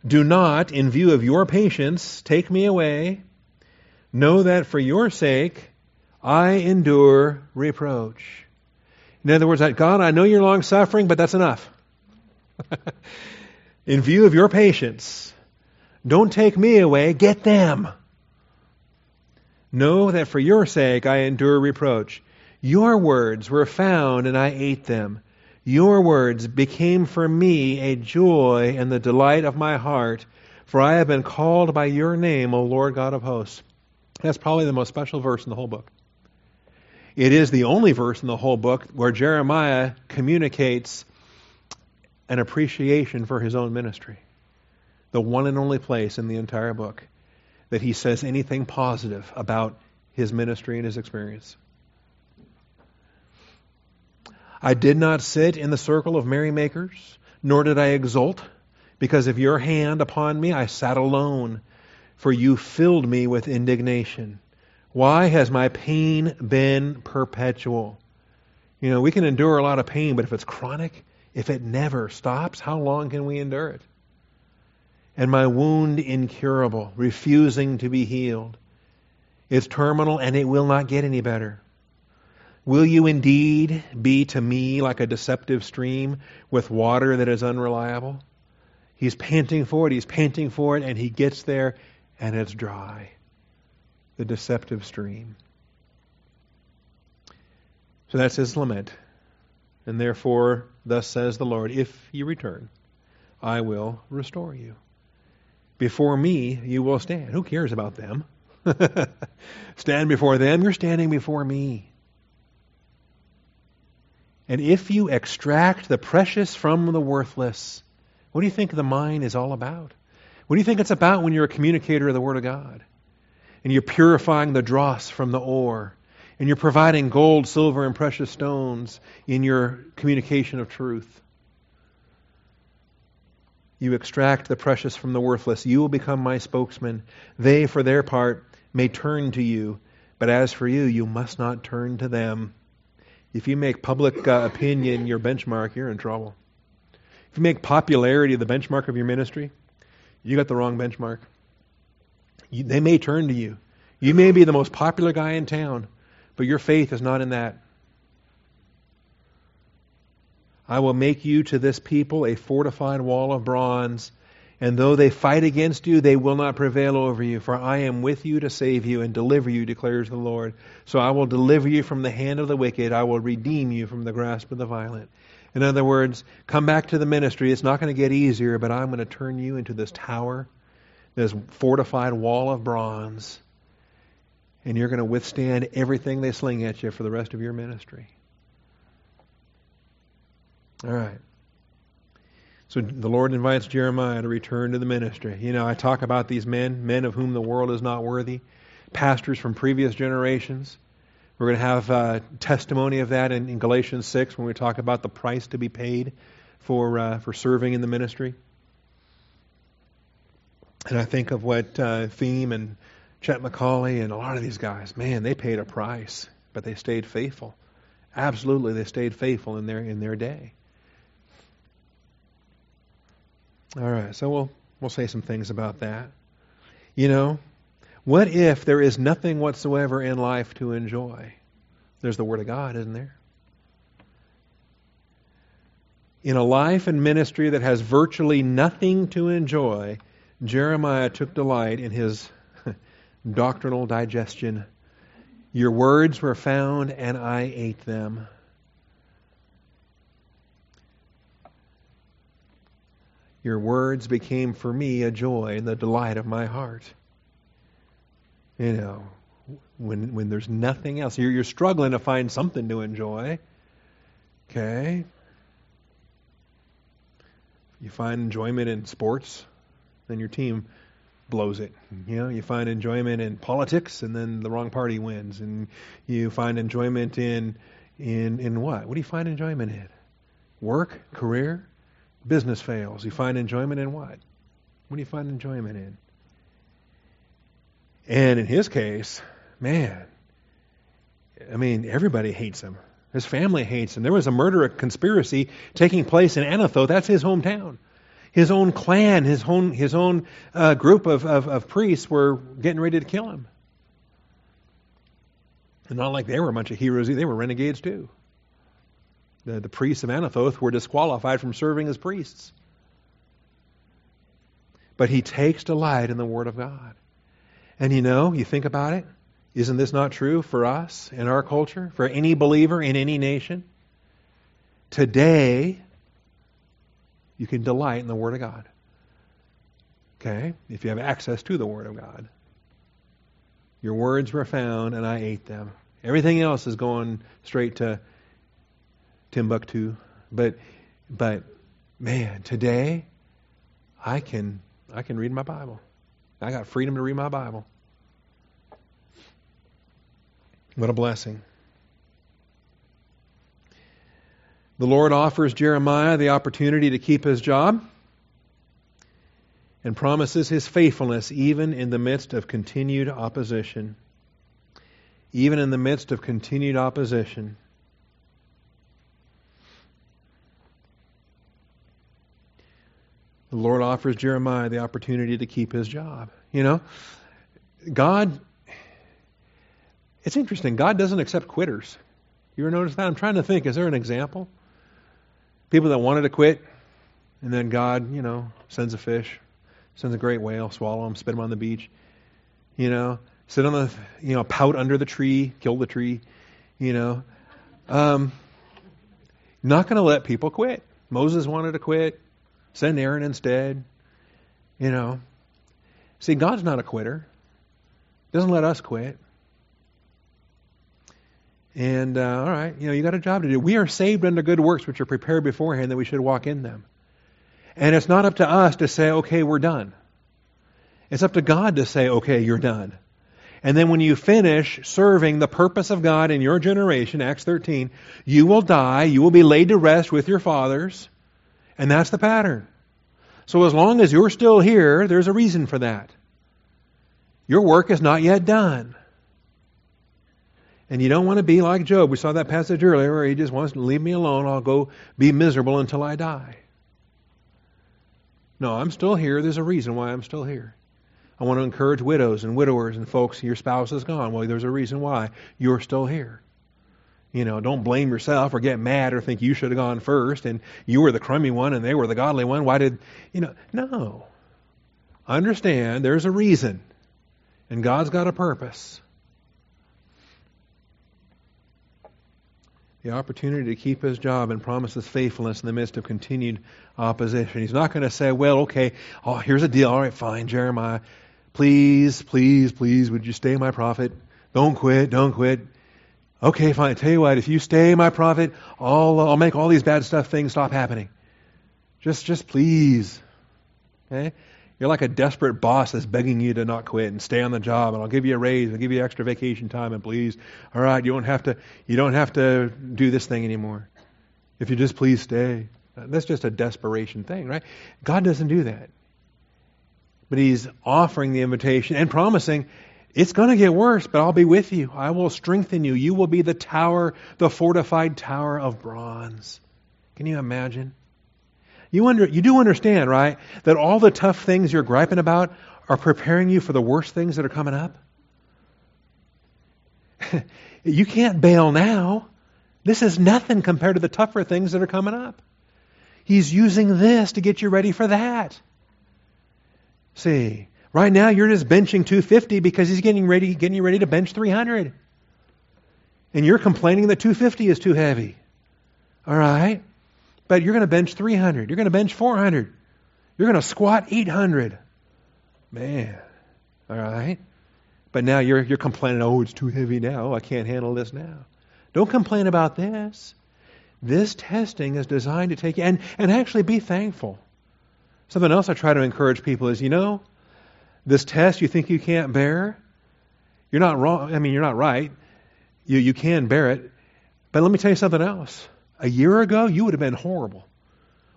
Do not, in view of your patience, take me away. Know that for your sake I endure reproach. In other words, God, I know you're long suffering, but that's enough. in view of your patience, don't take me away, get them. Know that for your sake I endure reproach. Your words were found and I ate them. Your words became for me a joy and the delight of my heart, for I have been called by your name, O Lord God of hosts. That's probably the most special verse in the whole book. It is the only verse in the whole book where Jeremiah communicates an appreciation for his own ministry. The one and only place in the entire book that he says anything positive about his ministry and his experience. I did not sit in the circle of merrymakers, nor did I exult. Because of your hand upon me, I sat alone, for you filled me with indignation. Why has my pain been perpetual? You know, we can endure a lot of pain, but if it's chronic, if it never stops, how long can we endure it? And my wound incurable, refusing to be healed. It's terminal and it will not get any better. Will you indeed be to me like a deceptive stream with water that is unreliable? He's panting for it, he's panting for it, and he gets there and it's dry. The deceptive stream. So that's his lament. And therefore, thus says the Lord, if you return, I will restore you. Before me, you will stand. Who cares about them? stand before them, you're standing before me. And if you extract the precious from the worthless, what do you think the mind is all about? What do you think it's about when you're a communicator of the Word of God? And you're purifying the dross from the ore. And you're providing gold, silver, and precious stones in your communication of truth. You extract the precious from the worthless. You will become my spokesman. They, for their part, may turn to you. But as for you, you must not turn to them. If you make public uh, opinion your benchmark, you're in trouble. If you make popularity the benchmark of your ministry, you got the wrong benchmark. You, they may turn to you. You may be the most popular guy in town, but your faith is not in that. I will make you to this people a fortified wall of bronze and though they fight against you, they will not prevail over you, for I am with you to save you and deliver you, declares the Lord. So I will deliver you from the hand of the wicked. I will redeem you from the grasp of the violent. In other words, come back to the ministry. It's not going to get easier, but I'm going to turn you into this tower, this fortified wall of bronze, and you're going to withstand everything they sling at you for the rest of your ministry. All right. So the Lord invites Jeremiah to return to the ministry. You know, I talk about these men, men of whom the world is not worthy, pastors from previous generations. We're going to have uh, testimony of that in, in, Galatians 6 when we talk about the price to be paid for, uh, for serving in the ministry. And I think of what uh, Thieme and Chet McCauley and a lot of these guys, man, they paid a price, but they stayed faithful. Absolutely, they stayed faithful in their, in their day. All right, so we'll we'll say some things about that. You know, what if there is nothing whatsoever in life to enjoy? There's the Word of God, isn't there? In a life and ministry that has virtually nothing to enjoy, Jeremiah took delight in his doctrinal digestion. Your words were found, and I ate them. Your words became for me a joy and the delight of my heart. You know, when when there's nothing else, you're, you're struggling to find something to enjoy. Okay. You find enjoyment in sports, then your team blows it. You know, you find enjoyment in politics, and then the wrong party wins. And you find enjoyment in in in what? What do you find enjoyment in? Work, career, business fails. You find enjoyment in what? What do you find enjoyment in? And in his case, man, I mean, everybody hates him. His family hates him. There was a murder a conspiracy taking place in Anathoth. That's his hometown. His own clan, his own, his own uh, group of, of, of priests were getting ready to kill him. And not like they were a bunch of heroes, they were renegades too. The, the priests of Anathoth were disqualified from serving as priests. But he takes delight in the Word of God. And you know, you think about it, isn't this not true for us in our culture, for any believer in any nation? Today, you can delight in the Word of God. Okay? If you have access to the Word of God. Your words were found, and I ate them. Everything else is going straight to Timbuktu. But, but man, today I can I can read my Bible. I got freedom to read my Bible. What a blessing. The Lord offers Jeremiah the opportunity to keep his job and promises his faithfulness even in the midst of continued opposition. Even in the midst of continued opposition. The Lord offers Jeremiah the opportunity to keep his job. You know, God, it's interesting. God doesn't accept quitters. You ever notice that? I'm trying to think. Is there an example? People that wanted to quit, and then God, you know, sends a fish, sends a great whale, swallow them, spit them on the beach. You know, sit on the, you know, pout under the tree, kill the tree. You know, um, not going to let people quit. Moses wanted to quit. Send Aaron instead. You know. See, God's not a quitter. Doesn't let us quit. And uh, all right, you know, you got a job to do. We are saved under good works which are prepared beforehand that we should walk in them. And it's not up to us to say, okay, we're done. It's up to God to say, okay, you're done. And then when you finish serving the purpose of God in your generation, Acts 13, you will die, you will be laid to rest with your fathers, and that's the pattern. So as long as you're still here, there's a reason for that. Your work is not yet done. And you don't want to be like Job. We saw that passage earlier where he just wants to leave me alone. I'll go be miserable until I die. No, I'm still here. There's a reason why I'm still here. I want to encourage widows and widowers and folks, your spouse is gone. Well, there's a reason why you're still here. You know, don't blame yourself or get mad or think you should have gone first and you were the crummy one and they were the godly one. Why did, you know, no. Understand there's a reason and God's got a purpose. The opportunity to keep his job and promises faithfulness in the midst of continued opposition. He's not going to say, well, okay, oh, here's a deal. All right, fine, Jeremiah. Please, please, please, would you stay my prophet? Don't quit, don't quit. Okay, fine. I tell you what, if you stay my prophet, I'll, uh, I'll make all these bad stuff things stop happening. Just, just please. Okay? You're like a desperate boss that's begging you to not quit and stay on the job, and I'll give you a raise, I'll give you extra vacation time, and please, all right, you don't have to, you don't have to do this thing anymore. If you just please stay. That's just a desperation thing, right? God doesn't do that. But He's offering the invitation and promising, it's going to get worse, but I'll be with you. I will strengthen you. You will be the tower, the fortified tower of bronze. Can you imagine? You, under, you do understand, right, that all the tough things you're griping about are preparing you for the worst things that are coming up? you can't bail now. This is nothing compared to the tougher things that are coming up. He's using this to get you ready for that. See, Right now, you're just benching 250 because he's getting ready, getting you ready to bench 300. And you're complaining that 250 is too heavy. All right? But you're going to bench 300. You're going to bench 400. You're going to squat 800. Man. All right? But now you're, you're complaining, oh, it's too heavy now. I can't handle this now. Don't complain about this. This testing is designed to take you, and, and actually be thankful. Something else I try to encourage people is, you know, this test you think you can't bear, you're not wrong. I mean, you're not right. You, you can bear it. But let me tell you something else. A year ago, you would have been horrible.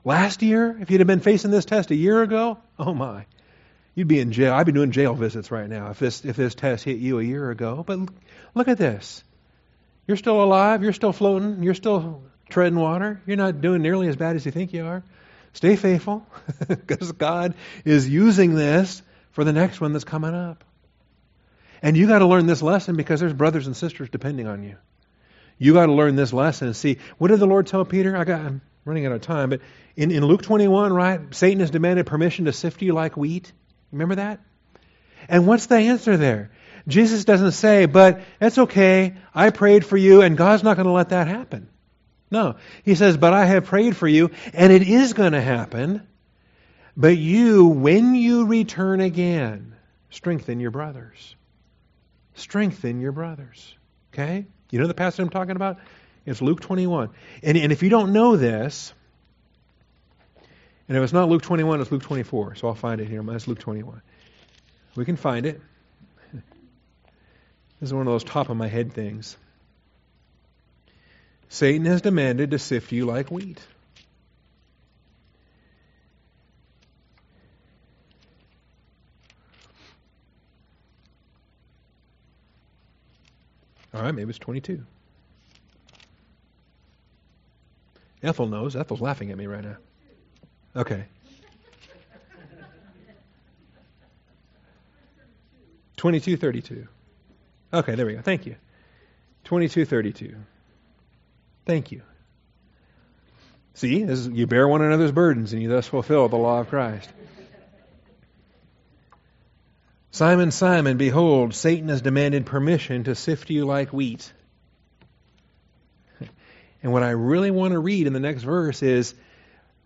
Last year, if you'd have been facing this test a year ago, oh my, you'd be in jail. I'd be doing jail visits right now if this if this test hit you a year ago. But look at this. You're still alive. You're still floating. You're still treading water. You're not doing nearly as bad as you think you are. Stay faithful because God is using this for the next one that's coming up. And you got to learn this lesson because there's brothers and sisters depending on you. You got to learn this lesson and see what did the Lord tell Peter? I got I'm running out of time, but in, in Luke 21, right? Satan has demanded permission to sift you like wheat. Remember that? And what's the answer there? Jesus doesn't say, but it's okay. I prayed for you, and God's not going to let that happen. No. He says, but I have prayed for you, and it is going to happen. But you, when you return again, strengthen your brothers. Strengthen your brothers. Okay? You know the passage I'm talking about? It's Luke 21. And, and if you don't know this, and if it's not Luke 21, it's Luke 24. So I'll find it here. It's Luke 21. We can find it. This is one of those top of my head things. Satan has demanded to sift you like wheat. All right, maybe it's 22. Ethel knows. Ethel's laughing at me right now. Okay. 2232. Okay, there we go. Thank you. 2232. Thank you. See, is, you bear one another's burdens and you thus fulfill the law of Christ. Simon, Simon, behold, Satan has demanded permission to sift you like wheat. And what I really want to read in the next verse is,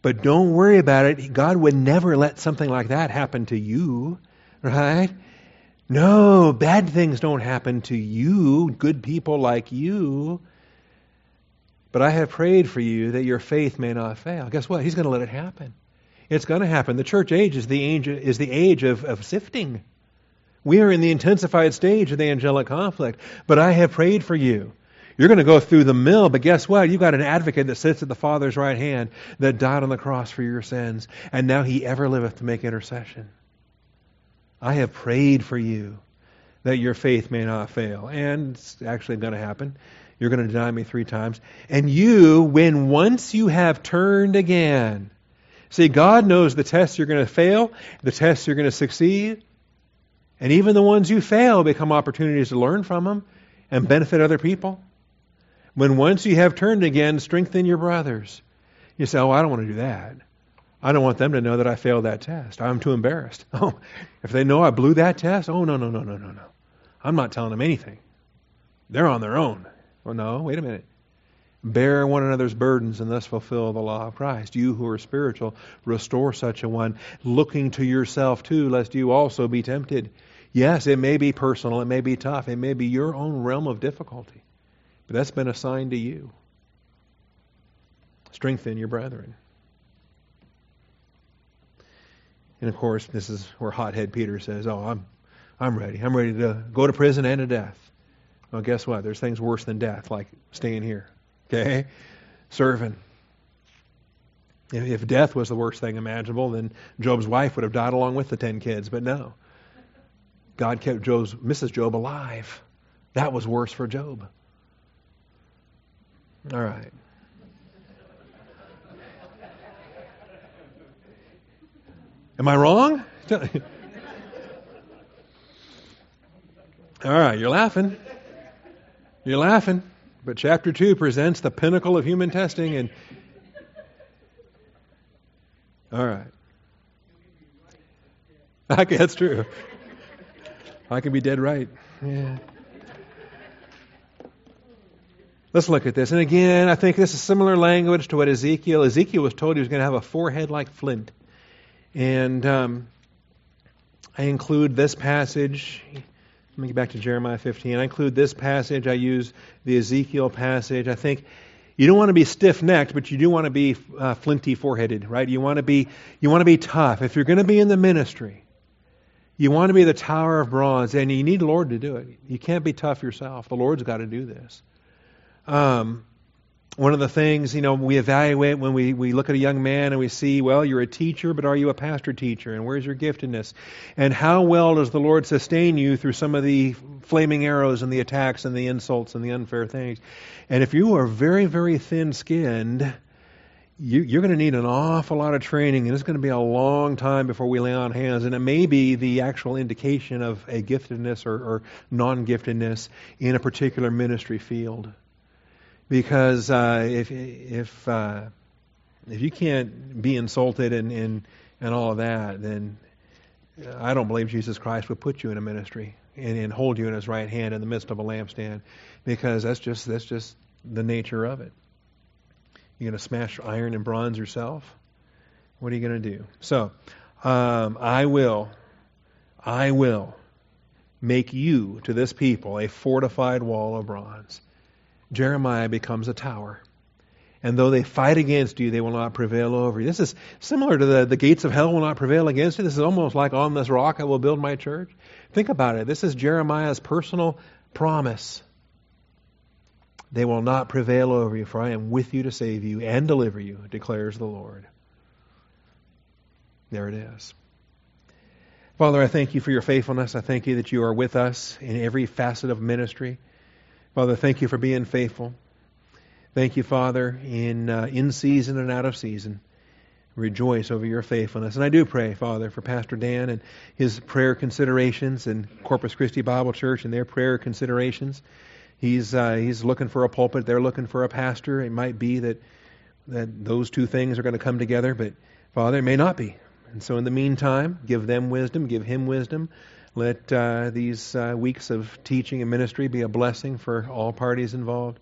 but don't worry about it. God would never let something like that happen to you, right? No, bad things don't happen to you, good people like you. But I have prayed for you that your faith may not fail. Guess what? He's going to let it happen. It's going to happen. The church age is the age, is the age of, of sifting. We are in the intensified stage of the angelic conflict. But I have prayed for you. You're going to go through the mill, but guess what? You've got an advocate that sits at the Father's right hand that died on the cross for your sins, and now he ever liveth to make intercession. I have prayed for you that your faith may not fail. And it's actually going to happen. You're going to deny me three times. And you, when once you have turned again, see, God knows the tests you're going to fail, the tests you're going to succeed, and even the ones you fail become opportunities to learn from them and benefit other people. When once you have turned again, strengthen your brothers. You say, Oh, I don't want to do that. I don't want them to know that I failed that test. I'm too embarrassed. Oh, if they know I blew that test, oh, no, no, no, no, no, no. I'm not telling them anything. They're on their own. Well, no, wait a minute. Bear one another's burdens and thus fulfill the law of Christ. You who are spiritual, restore such a one, looking to yourself too, lest you also be tempted. Yes, it may be personal, it may be tough, it may be your own realm of difficulty. But that's been assigned to you. Strengthen your brethren. And of course, this is where hothead Peter says, Oh, I'm, I'm ready. I'm ready to go to prison and to death. Well, guess what? There's things worse than death, like staying here. Okay? Serving. If death was the worst thing imaginable, then Job's wife would have died along with the ten kids. But no. God kept Job's, Mrs. Job alive. That was worse for Job. All right. Am I wrong? All right, you're laughing. You're laughing. But chapter 2 presents the pinnacle of human testing and All right. That's true. I can be dead right. Yeah. Let's look at this. And again, I think this is similar language to what Ezekiel. Ezekiel was told he was going to have a forehead like flint. And um, I include this passage. Let me get back to Jeremiah 15. I include this passage. I use the Ezekiel passage. I think you don't want to be stiff-necked, but you do want to be uh, flinty foreheaded, right? You want to be you want to be tough. If you're going to be in the ministry, you want to be the tower of bronze, and you need the Lord to do it. You can't be tough yourself. The Lord's got to do this. Um, one of the things, you know, we evaluate when we, we look at a young man and we see, well, you're a teacher, but are you a pastor teacher? And where's your giftedness? And how well does the Lord sustain you through some of the flaming arrows and the attacks and the insults and the unfair things? And if you are very, very thin skinned, you, are going to need an awful lot of training, and it's going to be a long time before we lay on hands. And it may be the actual indication of a giftedness or, or non giftedness in a particular ministry field because uh, if if uh, if you can't be insulted and, and and all of that, then I don't believe Jesus Christ would put you in a ministry and, and hold you in His right hand in the midst of a lampstand, because that's just that's just the nature of it. You're going to smash iron and bronze yourself. What are you going to do? So, um, I will, I will make you to this people a fortified wall of bronze. Jeremiah becomes a tower. And though they fight against you, they will not prevail over you. This is similar to the, the gates of hell will not prevail against you. This is almost like on this rock I will build my church. Think about it. This is Jeremiah's personal promise. They will not prevail over you, for I am with you to save you and deliver you, declares the Lord. There it is. Father, I thank you for your faithfulness. I thank you that you are with us in every facet of ministry. Father, thank you for being faithful. Thank you, Father, in uh, in season and out of season. Rejoice over your faithfulness. And I do pray, Father, for Pastor Dan and his prayer considerations and Corpus Christi Bible Church and their prayer considerations. He's uh, he's looking for a pulpit. They're looking for a pastor. It might be that that those two things are going to come together, but Father, it may not be. And so, in the meantime, give them wisdom, give him wisdom. Let uh, these uh, weeks of teaching and ministry be a blessing for all parties involved.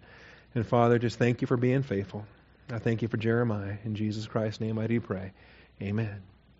And Father, just thank you for being faithful. I thank you for Jeremiah. In Jesus Christ's name I do pray. Amen.